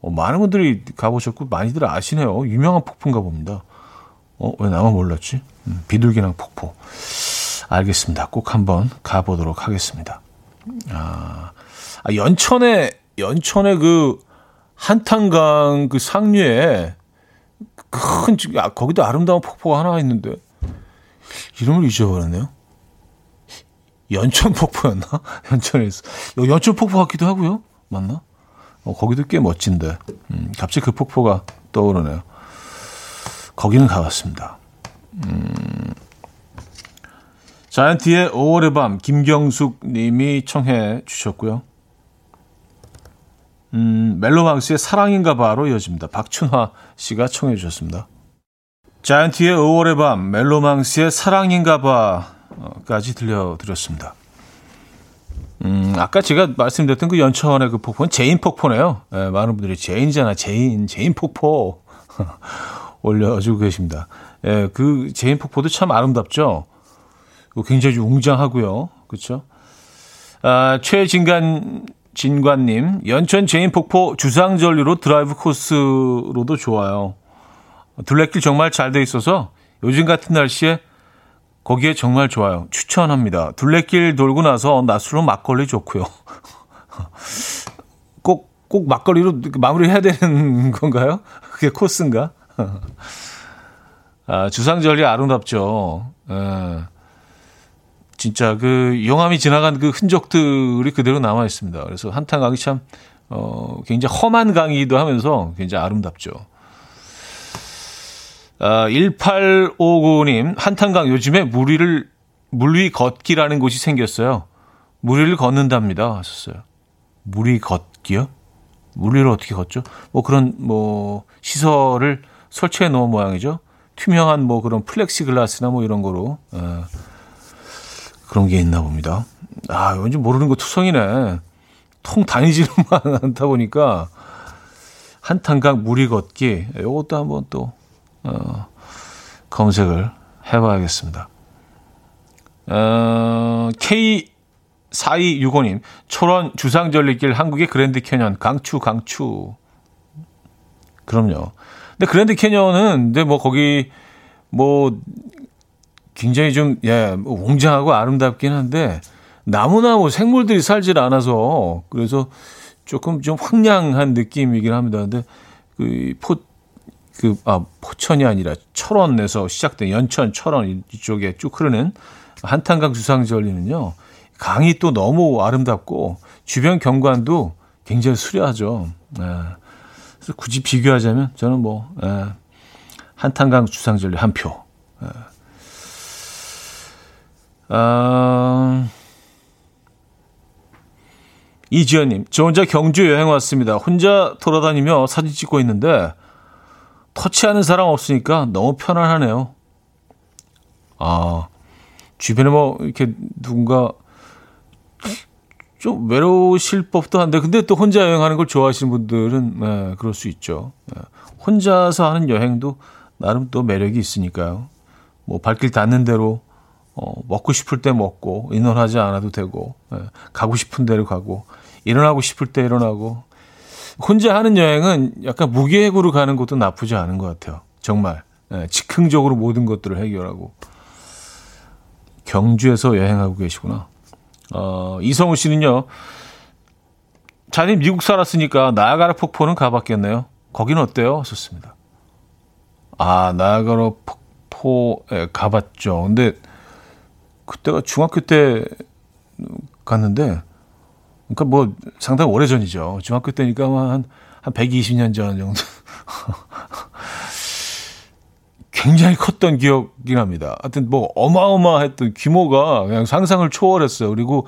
어, 많은 분들이 가보셨고 많이들 아시네요. 유명한 폭포인가 봅니다. 어, 왜 나만 몰랐지? 음, 비둘기낭 폭포. 알겠습니다. 꼭 한번 가보도록 하겠습니다. 아, 아 연천에, 연천에 그 한탄강 그 상류에 큰, 아, 거기도 아름다운 폭포가 하나 있는데, 이름을 잊어버렸네요. 연천 폭포였나? 연천에서. 연천 폭포 같기도 하고요. 맞나? 어, 거기도 꽤 멋진데. 음, 갑자기 그 폭포가 떠오르네요. 거기는 가봤습니다. 음, 자이언티의 5월의 밤, 김경숙 님이 청해 주셨고요. 음, 멜로망스의 사랑인가 봐로 이어집니다. 박춘화 씨가 청해 주셨습니다. 자이언티의 5월의 밤, 멜로망스의 사랑인가 봐까지 들려드렸습니다. 음, 아까 제가 말씀드렸던 그 연천의 그 폭포는 재인 폭포네요. 네, 많은 분들이 제인이잖아, 제인, 재인 폭포 올려주고 계십니다. 예, 그 재인 폭포도 참 아름답죠. 굉장히 웅장하고요, 그렇죠? 아, 최진관 진관님, 연천 재인 폭포 주상절리로 드라이브 코스로도 좋아요. 둘레길 정말 잘 돼 있어서 요즘 같은 날씨에 거기에 정말 좋아요. 추천합니다. 둘레길 돌고 나서 낮술로 막걸리 좋고요. 꼭, 꼭 막걸리로 마무리 해야 되는 건가요? 그게 코스인가? 아, 주상절리 아름답죠. 에. 예. 진짜 그 용암이 지나간 그 흔적들이 그대로 남아 있습니다. 그래서 한탄강이 참 어, 굉장히 험한 강이기도 하면서 굉장히 아름답죠. 아, 1859님, 한탄강 요즘에 물 위를, 물 위 걷기라는 곳이 생겼어요. 물 위를 걷는답니다. 하셨어요. 물 위 걷기요? 물 위를 어떻게 걷죠? 뭐 그런, 뭐, 시설을 설치해 놓은 모양이죠. 투명한 뭐 그런 플렉시 글라스나 뭐 이런 거로, 어, 그런 게 있나 봅니다. 아, 왠지 모르는 거 투성이네. 통 다니지를 않다 보니까 한탄강 무리 걷기 이것도 한번 또 어, 검색을 해봐야겠습니다. 어, K4265님 초론 주상절리길 한국의 그랜드 캐년 강추 강추 그럼요. 근데 그랜드 캐년은 근데 뭐 거기 뭐 굉장히 좀 예, 웅장하고 아름답긴 한데 나무나 뭐 생물들이 살질 않아서 그래서 조금 좀 황량한 느낌이긴 합니다. 근데 그 포, 그, 아, 포천이 아니라 철원에서 시작된 연천, 철원 이쪽에 쭉 흐르는 한탄강 주상절리는요, 강이 또 너무 아름답고 주변 경관도 굉장히 수려하죠. 예. 그래서 굳이 비교하자면 저는 뭐, 예, 한탄강 주상절리 한 표. 예. 아, 이지연님, 저 혼자 경주 여행 왔습니다. 혼자 돌아다니며 사진 찍고 있는데, 터치하는 사람 없으니까 너무 편안하네요. 아, 주변에 뭐, 이렇게 누군가, 좀 외로우실 법도 한데, 근데 또 혼자 여행하는 걸 좋아하시는 분들은, 네, 그럴 수 있죠. 네, 혼자서 하는 여행도 나름 또 매력이 있으니까요. 뭐, 발길 닿는 대로, 어, 먹고 싶을 때 먹고, 인원하지 않아도 되고, 네, 가고 싶은 데로 가고, 일어나고 싶을 때 일어나고 혼자 하는 여행은 약간 무계획으로 가는 것도 나쁘지 않은 것 같아요. 정말 네, 즉흥적으로 모든 것들을 해결하고 경주에서 여행하고 계시구나. 어, 이성우 씨는요. 자네 미국 살았으니까 나야가라 폭포는 가봤겠네요. 거기는 어때요? 좋습니다. 아 나야가라 폭포에 가봤죠. 근데 그때가 중학교 때 갔는데 그러니까 뭐 상당히 오래 전이죠. 중학교 때니까 한, 한 120년 전 정도. 굉장히 컸던 기억이 납니다. 하여튼 뭐 어마어마했던 규모가 그냥 상상을 초월했어요. 그리고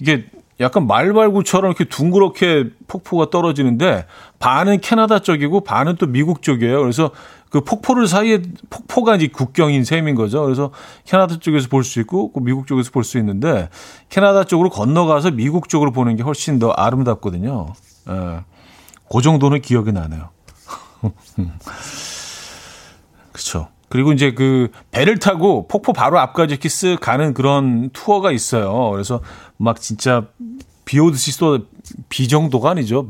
이게 약간 말발구처럼 이렇게 둥그렇게 폭포가 떨어지는데 반은 캐나다 쪽이고 반은 또 미국 쪽이에요. 그래서 그 폭포를 사이에 폭포가 이제 국경인 셈인 거죠. 그래서 캐나다 쪽에서 볼 수 있고 그 미국 쪽에서 볼 수 있는데 캐나다 쪽으로 건너가서 미국 쪽으로 보는 게 훨씬 더 아름답거든요. 예. 그 정도는 기억이 나네요. 그렇죠. 그리고 이제 그 배를 타고 폭포 바로 앞까지 이렇게 쓱 가는 그런 투어가 있어요. 그래서 막 진짜 비 오듯이 쏟비 정도가 아니죠.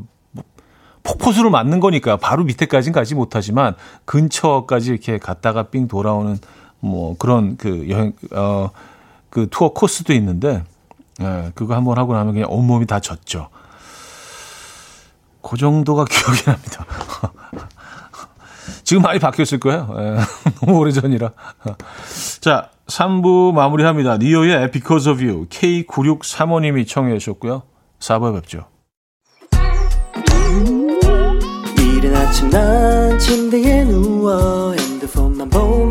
폭포수를 맞는 거니까 바로 밑에까지는 가지 못하지만 근처까지 이렇게 갔다가 삥 돌아오는 뭐 그런 그 여행 어 그 투어 코스도 있는데 예, 그거 한번 하고 나면 그냥 온몸이 다 젖죠. 그 정도가 기억이 납니다. 지금 많이 바뀌었을 거예요. 예, 너무 오래 전이라. 자, 3부 마무리합니다. 니오의 Because of You K9635님이 청해 주셨고요. 4부에 뵙죠. 이른 아침 난 침대에 누워 핸드폰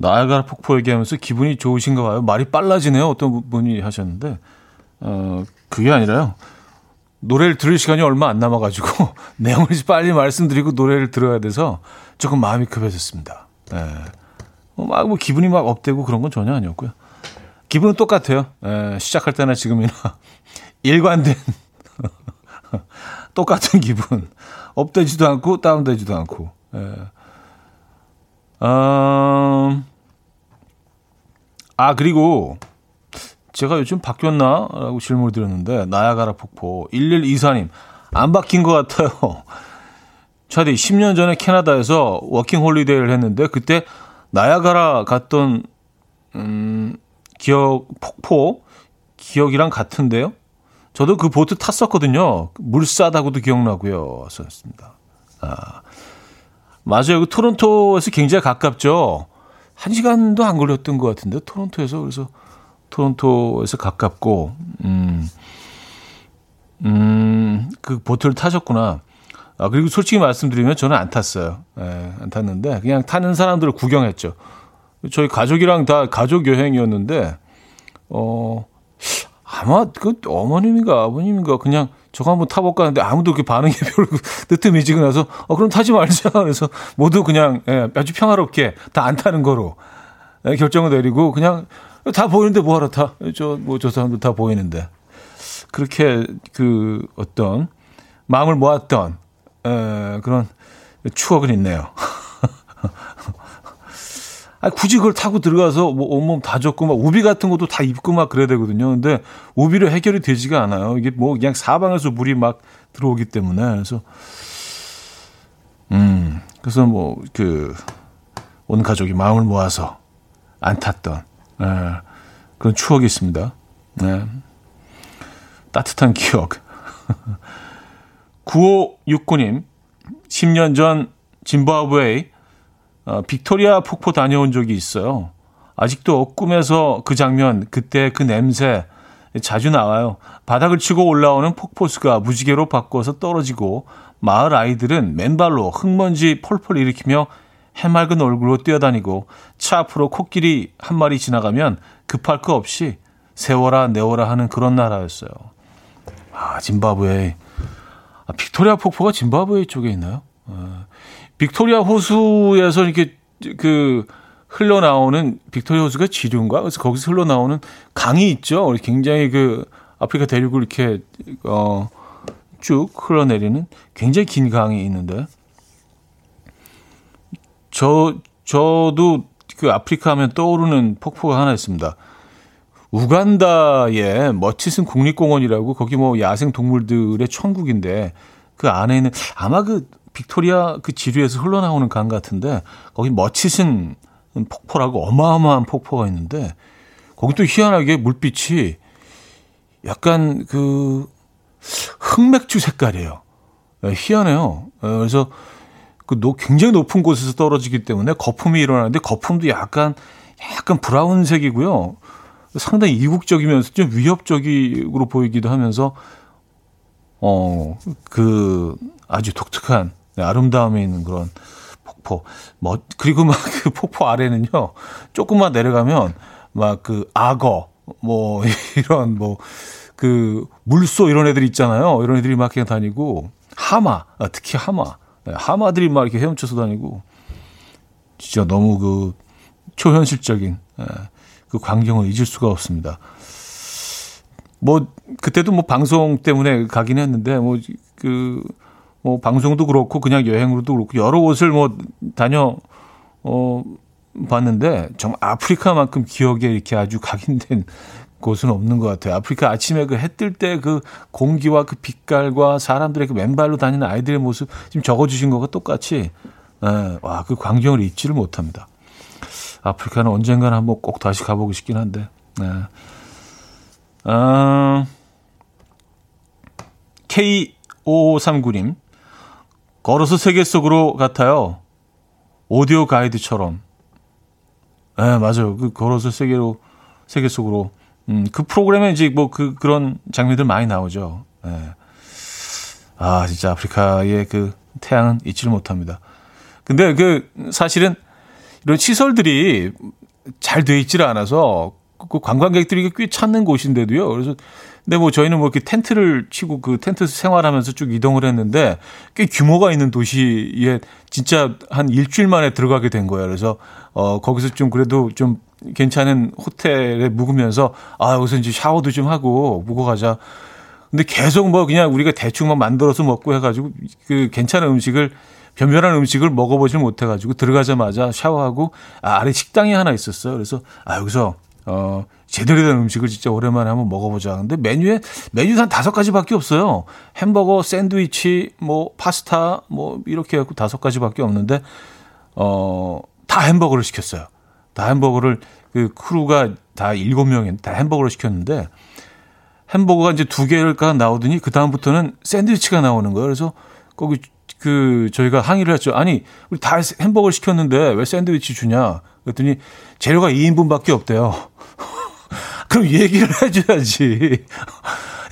나야가라 폭포 얘기하면서 기분이 좋으신가 봐요. 말이 빨라지네요. 어떤 분이 하셨는데, 어, 그게 아니라요. 노래를 들을 시간이 얼마 안 남아가지고, 내용을 빨리 말씀드리고 노래를 들어야 돼서 조금 마음이 급해졌습니다. 예. 뭐, 막, 뭐, 기분이 막 업되고 그런 건 전혀 아니었고요. 기분은 똑같아요. 예, 시작할 때나 지금이나. 일관된, 똑같은 기분. 업되지도 않고 다운되지도 않고. 예. 어, 아 그리고 제가 요즘 바뀌었나? 라고 질문을 드렸는데, 나이아가라 폭포. 1124님, 안 바뀐 것 같아요. 차디, 10년 전에 캐나다에서 워킹 홀리데이를 했는데, 그때 나이아가라 갔던, 음, 기억, 폭포, 기억이랑 같은데요? 저도 그 보트 탔었거든요. 물 싸다고도 기억나고요. 썼습니다. 아, 맞아요. 그 토론토에서 굉장히 가깝죠. 한 시간도 안 걸렸던 것 같은데 토론토에서 그래서 토론토에서 가깝고 음, 음, 그 보트를 타셨구나. 아, 그리고 솔직히 말씀드리면 저는 안 탔어요. 예, 안 탔는데 그냥 타는 사람들을 구경했죠. 저희 가족이랑 다 가족 여행이었는데 어 아마 그 어머님인가 아버님인가 그냥 저거 한번 타볼까 하는데 아무도 그 반응이 별로 뜨뜻미지고 나서 어 그럼 타지 말자 그래서 모두 그냥 예, 아주 평화롭게 다 안 타는 거로 예, 결정을 내리고 그냥 다 보이는데 뭐하러 타? 저뭐 저 사람도 다 보이는데 그렇게 그 어떤 마음을 모았던 에, 그런 추억은 있네요. 아, 굳이 그걸 타고 들어가서 뭐 온몸 다 젖고 막 우비 같은 것도 다 입고 막 그래야 되거든요. 근데 우비로 해결이 되지가 않아요. 이게 뭐 그냥 사방에서 물이 막 들어오기 때문에 그래서 음 그래서 뭐 그 온 가족이 마음을 모아서 안 탔던 에, 그런 추억이 있습니다. 네. 따뜻한 기억. 9569님, 10년 전 짐바브웨이 어, 빅토리아 폭포 다녀온 적이 있어요. 아직도 꿈에서 그 장면, 그때 그 냄새 자주 나와요. 바닥을 치고 올라오는 폭포수가 무지개로 바꿔서 떨어지고 마을 아이들은 맨발로 흙먼지 펄펄 일으키며 해맑은 얼굴로 뛰어다니고 차 앞으로 코끼리 한 마리 지나가면 급할 거 없이 세워라 내워라 하는 그런 나라였어요. 아, 짐바브웨. 아, 빅토리아 폭포가 짐바브웨 쪽에 있나요? 아, 빅토리아 호수에서 이렇게 그 흘러나오는 빅토리아 호수가 지류인가? 그래서 거기서 흘러나오는 강이 있죠. 굉장히 그 아프리카 대륙을 이렇게 어 쭉 흘러내리는 굉장히 긴 강이 있는데 저 저도 그 아프리카 하면 떠오르는 폭포가 하나 있습니다. 우간다의 머치슨 국립공원이라고 거기 뭐 야생 동물들의 천국인데 그 안에는 아마 그 빅토리아 그 지류에서 흘러나오는 강 같은데 거기 머치슨 폭포라고 어마어마한 폭포가 있는데 거기 또 희한하게 물빛이 약간 그 흑맥주 색깔이에요. 네, 희한해요. 네, 그래서 그 굉장히 높은 곳에서 떨어지기 때문에 거품이 일어나는데 거품도 약간 약간 브라운색이고요. 상당히 이국적이면서 좀 위협적으로 보이기도 하면서 어 그 아주 독특한 네, 아름다움이 있는 그런 폭포. 뭐 그리고 막 그 폭포 아래는요. 조금만 내려가면 막 그 악어 뭐 이런 뭐 그 물소 이런 애들 있잖아요. 이런 애들이 막 그냥 다니고 하마 아, 특히 하마 네, 하마들이 막 이렇게 헤엄쳐서 다니고 진짜 너무 그 초현실적인 예, 그 광경을 잊을 수가 없습니다. 뭐 그때도 뭐 방송 때문에 가긴 했는데 뭐그 뭐 방송도 그렇고 그냥 여행으로도 그렇고 여러 곳을 뭐 다녀 어 봤는데 정말 아프리카만큼 기억에 이렇게 아주 각인된 곳은 없는 것 같아요. 아프리카 아침에 그 해 뜰 때 그 공기와 그 빛깔과 사람들의 그 맨발로 다니는 아이들의 모습 지금 적어주신 거가 똑같이 예, 와그 광경을 잊지를 못합니다. 아프리카는 언젠가는 한번 꼭 다시 가보고 싶긴 한데. 네. 아, K5539님. 걸어서 세계 속으로 같아요. 오디오 가이드처럼. 네, 맞아요. 그 걸어서 세계로, 세계 속으로. 음, 그 프로그램에 이제 뭐 그, 그런 장면들 많이 나오죠. 네. 아, 진짜 아프리카의 그 태양은 잊지를 못합니다. 근데 그 사실은 이런 시설들이 잘 돼 있지를 않아서 그 관광객들이 꽤 찾는 곳인데도요. 그래서 근데 뭐 저희는 뭐 이렇게 텐트를 치고 그 텐트에서 생활하면서 쭉 이동을 했는데 꽤 규모가 있는 도시에 진짜 한 일주일 만에 들어가게 된 거예요. 그래서 어 거기서 좀 그래도 좀 괜찮은 호텔에 묵으면서 아 여기서 이제 샤워도 좀 하고 묵어 가자. 근데 계속 뭐 그냥 우리가 대충만 만들어서 먹고 해가지고 그 괜찮은 음식을 변변한 음식을 먹어보질 못해가지고 들어가자마자 샤워하고 아, 아래 식당이 하나 있었어요. 그래서 아 여기서 어 제대로 된 음식을 진짜 오랜만에 한번 먹어보자. 근데 메뉴에 메뉴 한 다섯 가지밖에 없어요. 햄버거, 샌드위치, 뭐 파스타, 뭐 이렇게 해갖고 다섯 가지밖에 없는데 어 다 햄버거를 시켰어요. 다 햄버거를 그 크루가 다 일곱 명이 다 햄버거를 시켰는데 햄버거가 이제 두 개가 나오더니 그 다음부터는 샌드위치가 나오는 거예요. 그래서 거기 그 저희가 항의를 했죠. 아니 우리 다 햄버거를 시켰는데 왜 샌드위치 주냐? 그랬더니 재료가 2인분밖에 없대요. 그럼 얘기를 해줘야지.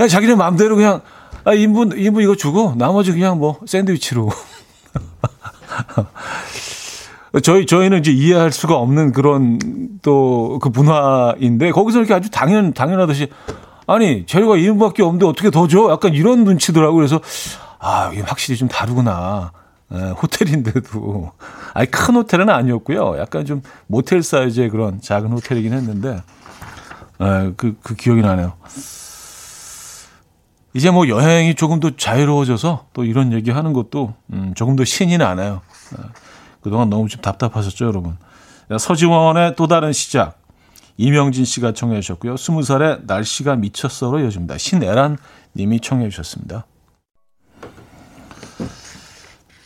야 자기네 마음대로 그냥 아 2인분 2인분 이거 주고 나머지 그냥 뭐 샌드위치로. 저희 저희는 이제 이해할 수가 없는 그런 또 그 문화인데 거기서 이렇게 아주 당연 당연하듯이 아니 재료가 2인분밖에 없는데 어떻게 더 줘? 약간 이런 눈치더라고 그래서 아 이게 확실히 좀 다르구나. 에, 예, 호텔인데도 아니 큰 호텔은 아니었고요. 약간 좀 모텔 사이즈의 그런 작은 호텔이긴 했는데 에, 그, 그 기억이 나네요. 이제 뭐 여행이 조금 더 자유로워져서 또 이런 얘기 하는 것도 음, 조금 더 신이 나네요. 에, 그동안 너무 좀 답답하셨죠, 여러분. 서지원의 또 다른 시작. 이명진 씨가 청해 주셨고요. 스무 살에 날씨가 미쳤어로 이어집니다. 신애란 님이 청해 주셨습니다.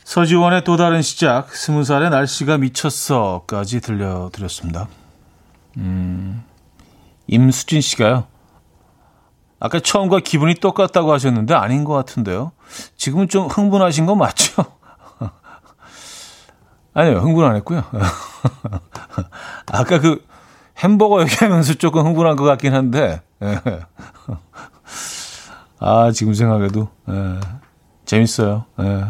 서지원의 또 다른 시작, 스무 살의 날씨가 미쳤어까지 들려드렸습니다. 음, 임수진 씨가요. 아까 처음과 기분이 똑같다고 하셨는데 아닌 것 같은데요. 지금은 좀 흥분하신 거 맞죠? 아니요, 흥분 안 했고요. 아까 그 햄버거 얘기하면서 조금 흥분한 것 같긴 한데, 예. 아, 지금 생각해도, 예. 재밌어요. 예.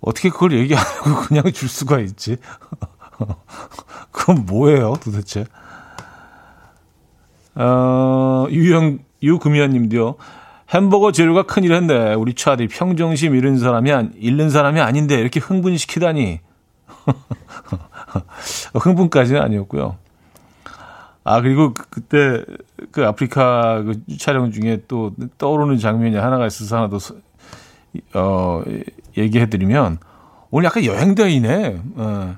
어떻게 그걸 얘기 안 하고 그냥 줄 수가 있지? 그건 뭐예요, 도대체? 어, 유영, 유금연 님도요. 햄버거 재료가 큰일 했네. 우리 차디 평정심 잃은 사람이, 안, 잃는 사람이 아닌데 이렇게 흥분시키다니. 흥분까지는 아니었고요. 아, 그리고 그, 그때 그 아프리카 그 촬영 중에 또 떠오르는 장면이 하나가 있어서 하나 더, 어, 얘기해드리면 오늘 약간 여행대이네. 어.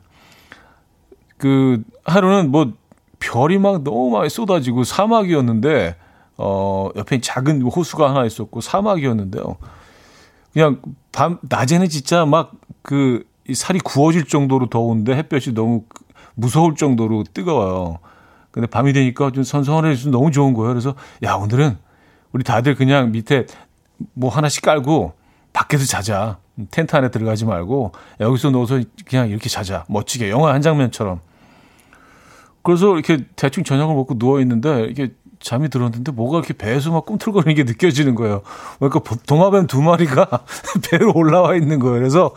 그 하루는 뭐 별이 막 너무 많이 쏟아지고 사막이었는데 어 옆에 작은 호수가 하나 있었고 사막이었는데요. 그냥 밤 낮에는 진짜 막 그 살이 구워질 정도로 더운데 햇볕이 너무 무서울 정도로 뜨거워요. 근데 밤이 되니까 좀 선선해서 너무 좋은 거예요. 그래서 야 오늘은 우리 다들 그냥 밑에 뭐 하나씩 깔고 밖에서 자자. 텐트 안에 들어가지 말고 여기서 누워서 그냥 이렇게 자자. 멋지게 영화 한 장면처럼. 그래서 이렇게 대충 저녁을 먹고 누워 있는데 이게 잠이 들었는데 뭐가 이렇게 배에서 막 꿈틀거리는 게 느껴지는 거예요. 그러니까 도마뱀 두 마리가 배로 올라와 있는 거예요. 그래서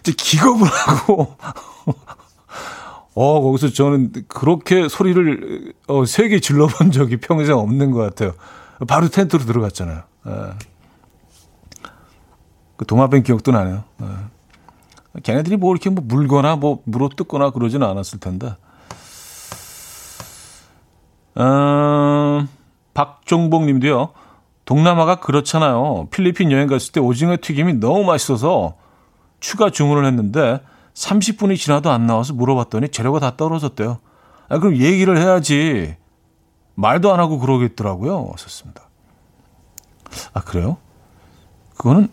이제 기겁을 하고 어 거기서 저는 그렇게 소리를 어, 세게 질러본 적이 평생 없는 것 같아요. 바로 텐트로 들어갔잖아요. 예. 그 도마뱀 기억도 나네요. 네. 걔네들이 뭐 이렇게 뭐 물거나 뭐 물어 뜯거나 그러지는 않았을 텐데. 음, 박종복 님도요. 동남아가 그렇잖아요. 필리핀 여행 갔을 때 오징어 튀김이 너무 맛있어서 추가 주문을 했는데 30분이 지나도 안 나와서 물어봤더니 재료가 다 떨어졌대요. 아, 그럼 얘기를 해야지. 말도 안 하고 그러겠더라고요. 썼습니다. 아, 그래요? 그거는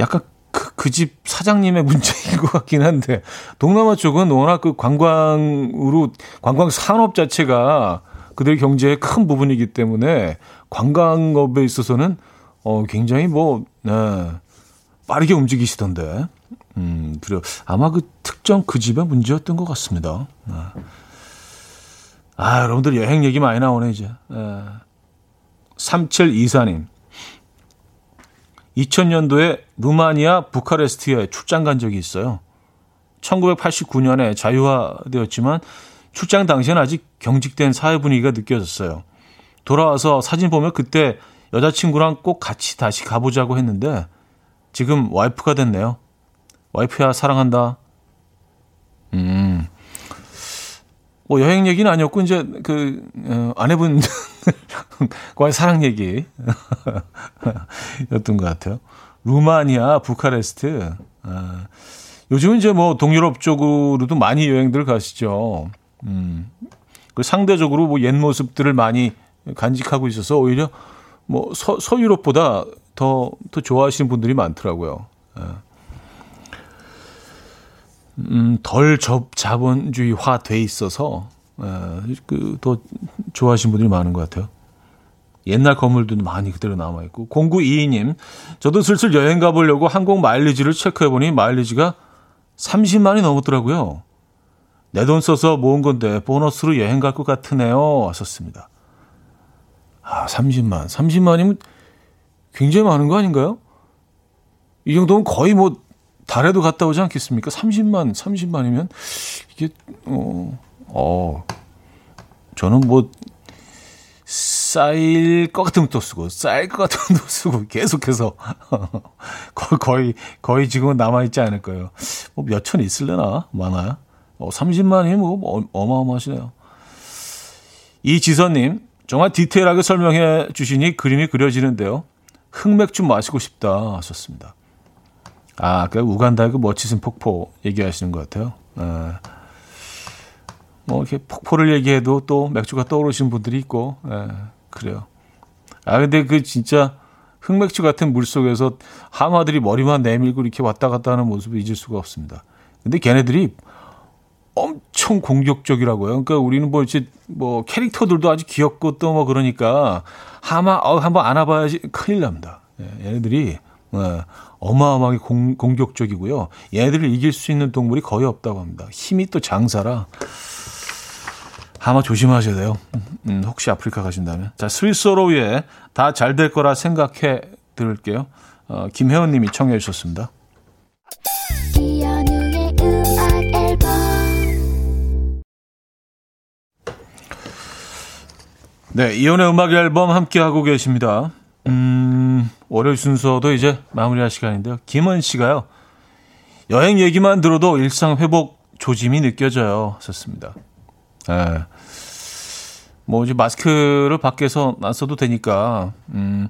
약간 그집그 사장님의 문제인 것 같긴 한데 동남아 쪽은 워낙 그 관광으로 관광 산업 자체가 그들 경제의 큰 부분이기 때문에 관광업에 있어서는 어 굉장히 뭐 네, 빠르게 움직이시던데 음 그래요 아마 그 특정 그 집의 문제였던 것 같습니다. 네. 아 여러분들 여행 얘기 많이 나오네 이제. 네. 3724님 2000년도에 루마니아 부카레스트에 출장 간 적이 있어요. 1989년에 자유화되었지만 출장 당시에는 아직 경직된 사회 분위기가 느껴졌어요. 돌아와서 사진 보면 그때 여자친구랑 꼭 같이 다시 가보자고 했는데 지금 와이프가 됐네요. 와이프야 사랑한다. 음. 뭐 여행 얘기는 아니었고 이제 그 어, 아내분 과의 사랑 얘기였던 것 같아요. 루마니아, 부카레스트. 아, 요즘은 이제 뭐 동유럽 쪽으로도 많이 여행들 가시죠. 음. 그 상대적으로 뭐 옛 모습들을 많이 간직하고 있어서 오히려 뭐 서, 서유럽보다 더, 더 좋아하시는 분들이 많더라고요. 예. 음, 덜 접, 자본주의화 돼 있어서, 예, 그, 더 좋아하시는 분들이 많은 것 같아요. 옛날 건물들도 많이 그대로 남아있고. 0922님, 저도 슬슬 여행 가보려고 항공 마일리지를 체크해보니 마일리지가 30만이 넘었더라고요. 내 돈 써서 모은 건데 보너스로 여행 갈 것 같으네요. 왔었습니다. 아, 30만. 30만이면 굉장히 많은 거 아닌가요? 이 정도면 거의 뭐 달에도 갔다 오지 않겠습니까? 30만, 30만이면 이게 어, 어 저는 뭐 쌓일 것 같으면 또 쓰고 쌓일 것 같으면 또 쓰고 계속해서 거의 거의 지금은 남아 있지 않을 거예요. 뭐 몇 천 있을래나 많아요. 어, 30만이면 뭐 어마어마하시네요. 이지선님 정말 디테일하게 설명해 주시니 그림이 그려지는데요. 흑맥주 마시고 싶다 하셨습니다. 아, 그 우간다의 그 멋지신 폭포 얘기하시는 것 같아요. 에. 뭐 이렇게 폭포를 얘기해도 또 맥주가 떠오르시는 분들이 있고, 에, 그래요. 아, 근데 그 진짜 흑맥주 같은 물 속에서 하마들이 머리만 내밀고 이렇게 왔다 갔다 하는 모습을 잊을 수가 없습니다. 근데 걔네들이 엄청 공격적이라고요. 그러니까 우리는 뭐 이제 뭐 캐릭터들도 아주 귀엽고 또 뭐 그러니까 하마 어, 한번 안아봐야지 큰일 납니다. 예, 얘네들이 예, 어마어마하게 공, 공격적이고요. 얘네들을 이길 수 있는 동물이 거의 없다고 합니다. 힘이 또 장사라 하마 조심하셔야 돼요. 음, 혹시 아프리카 가신다면. 자, 스위스로의 다 잘 될 거라 생각해 들을게요. 어, 김혜원 님이 청해 주셨습니다. 네, 이혼의 음악 앨범 함께 하고 계십니다. 음, 월요일 순서도 이제 마무리할 시간인데요. 김은 씨가요. 여행 얘기만 들어도 일상 회복 조짐이 느껴져요. 썼습니다. 예. 뭐 이제 마스크를 밖에서 안 써도 되니까. 음.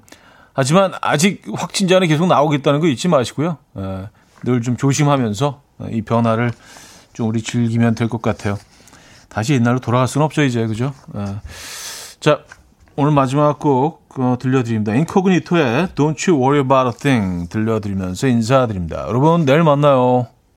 하지만 아직 확진자는 계속 나오겠다는 거 잊지 마시고요. 예. 늘좀 조심하면서 이 변화를 좀 우리 즐기면 될 것 같아요. 다시 옛날로 돌아갈 수는 없죠, 이제. 그죠? 예. 자, 오늘 마지막 곡 어, 들려드립니다. 인코그니토의 Don't You Worry About a Thing 들려드리면서 인사드립니다. 여러분, 내일 만나요.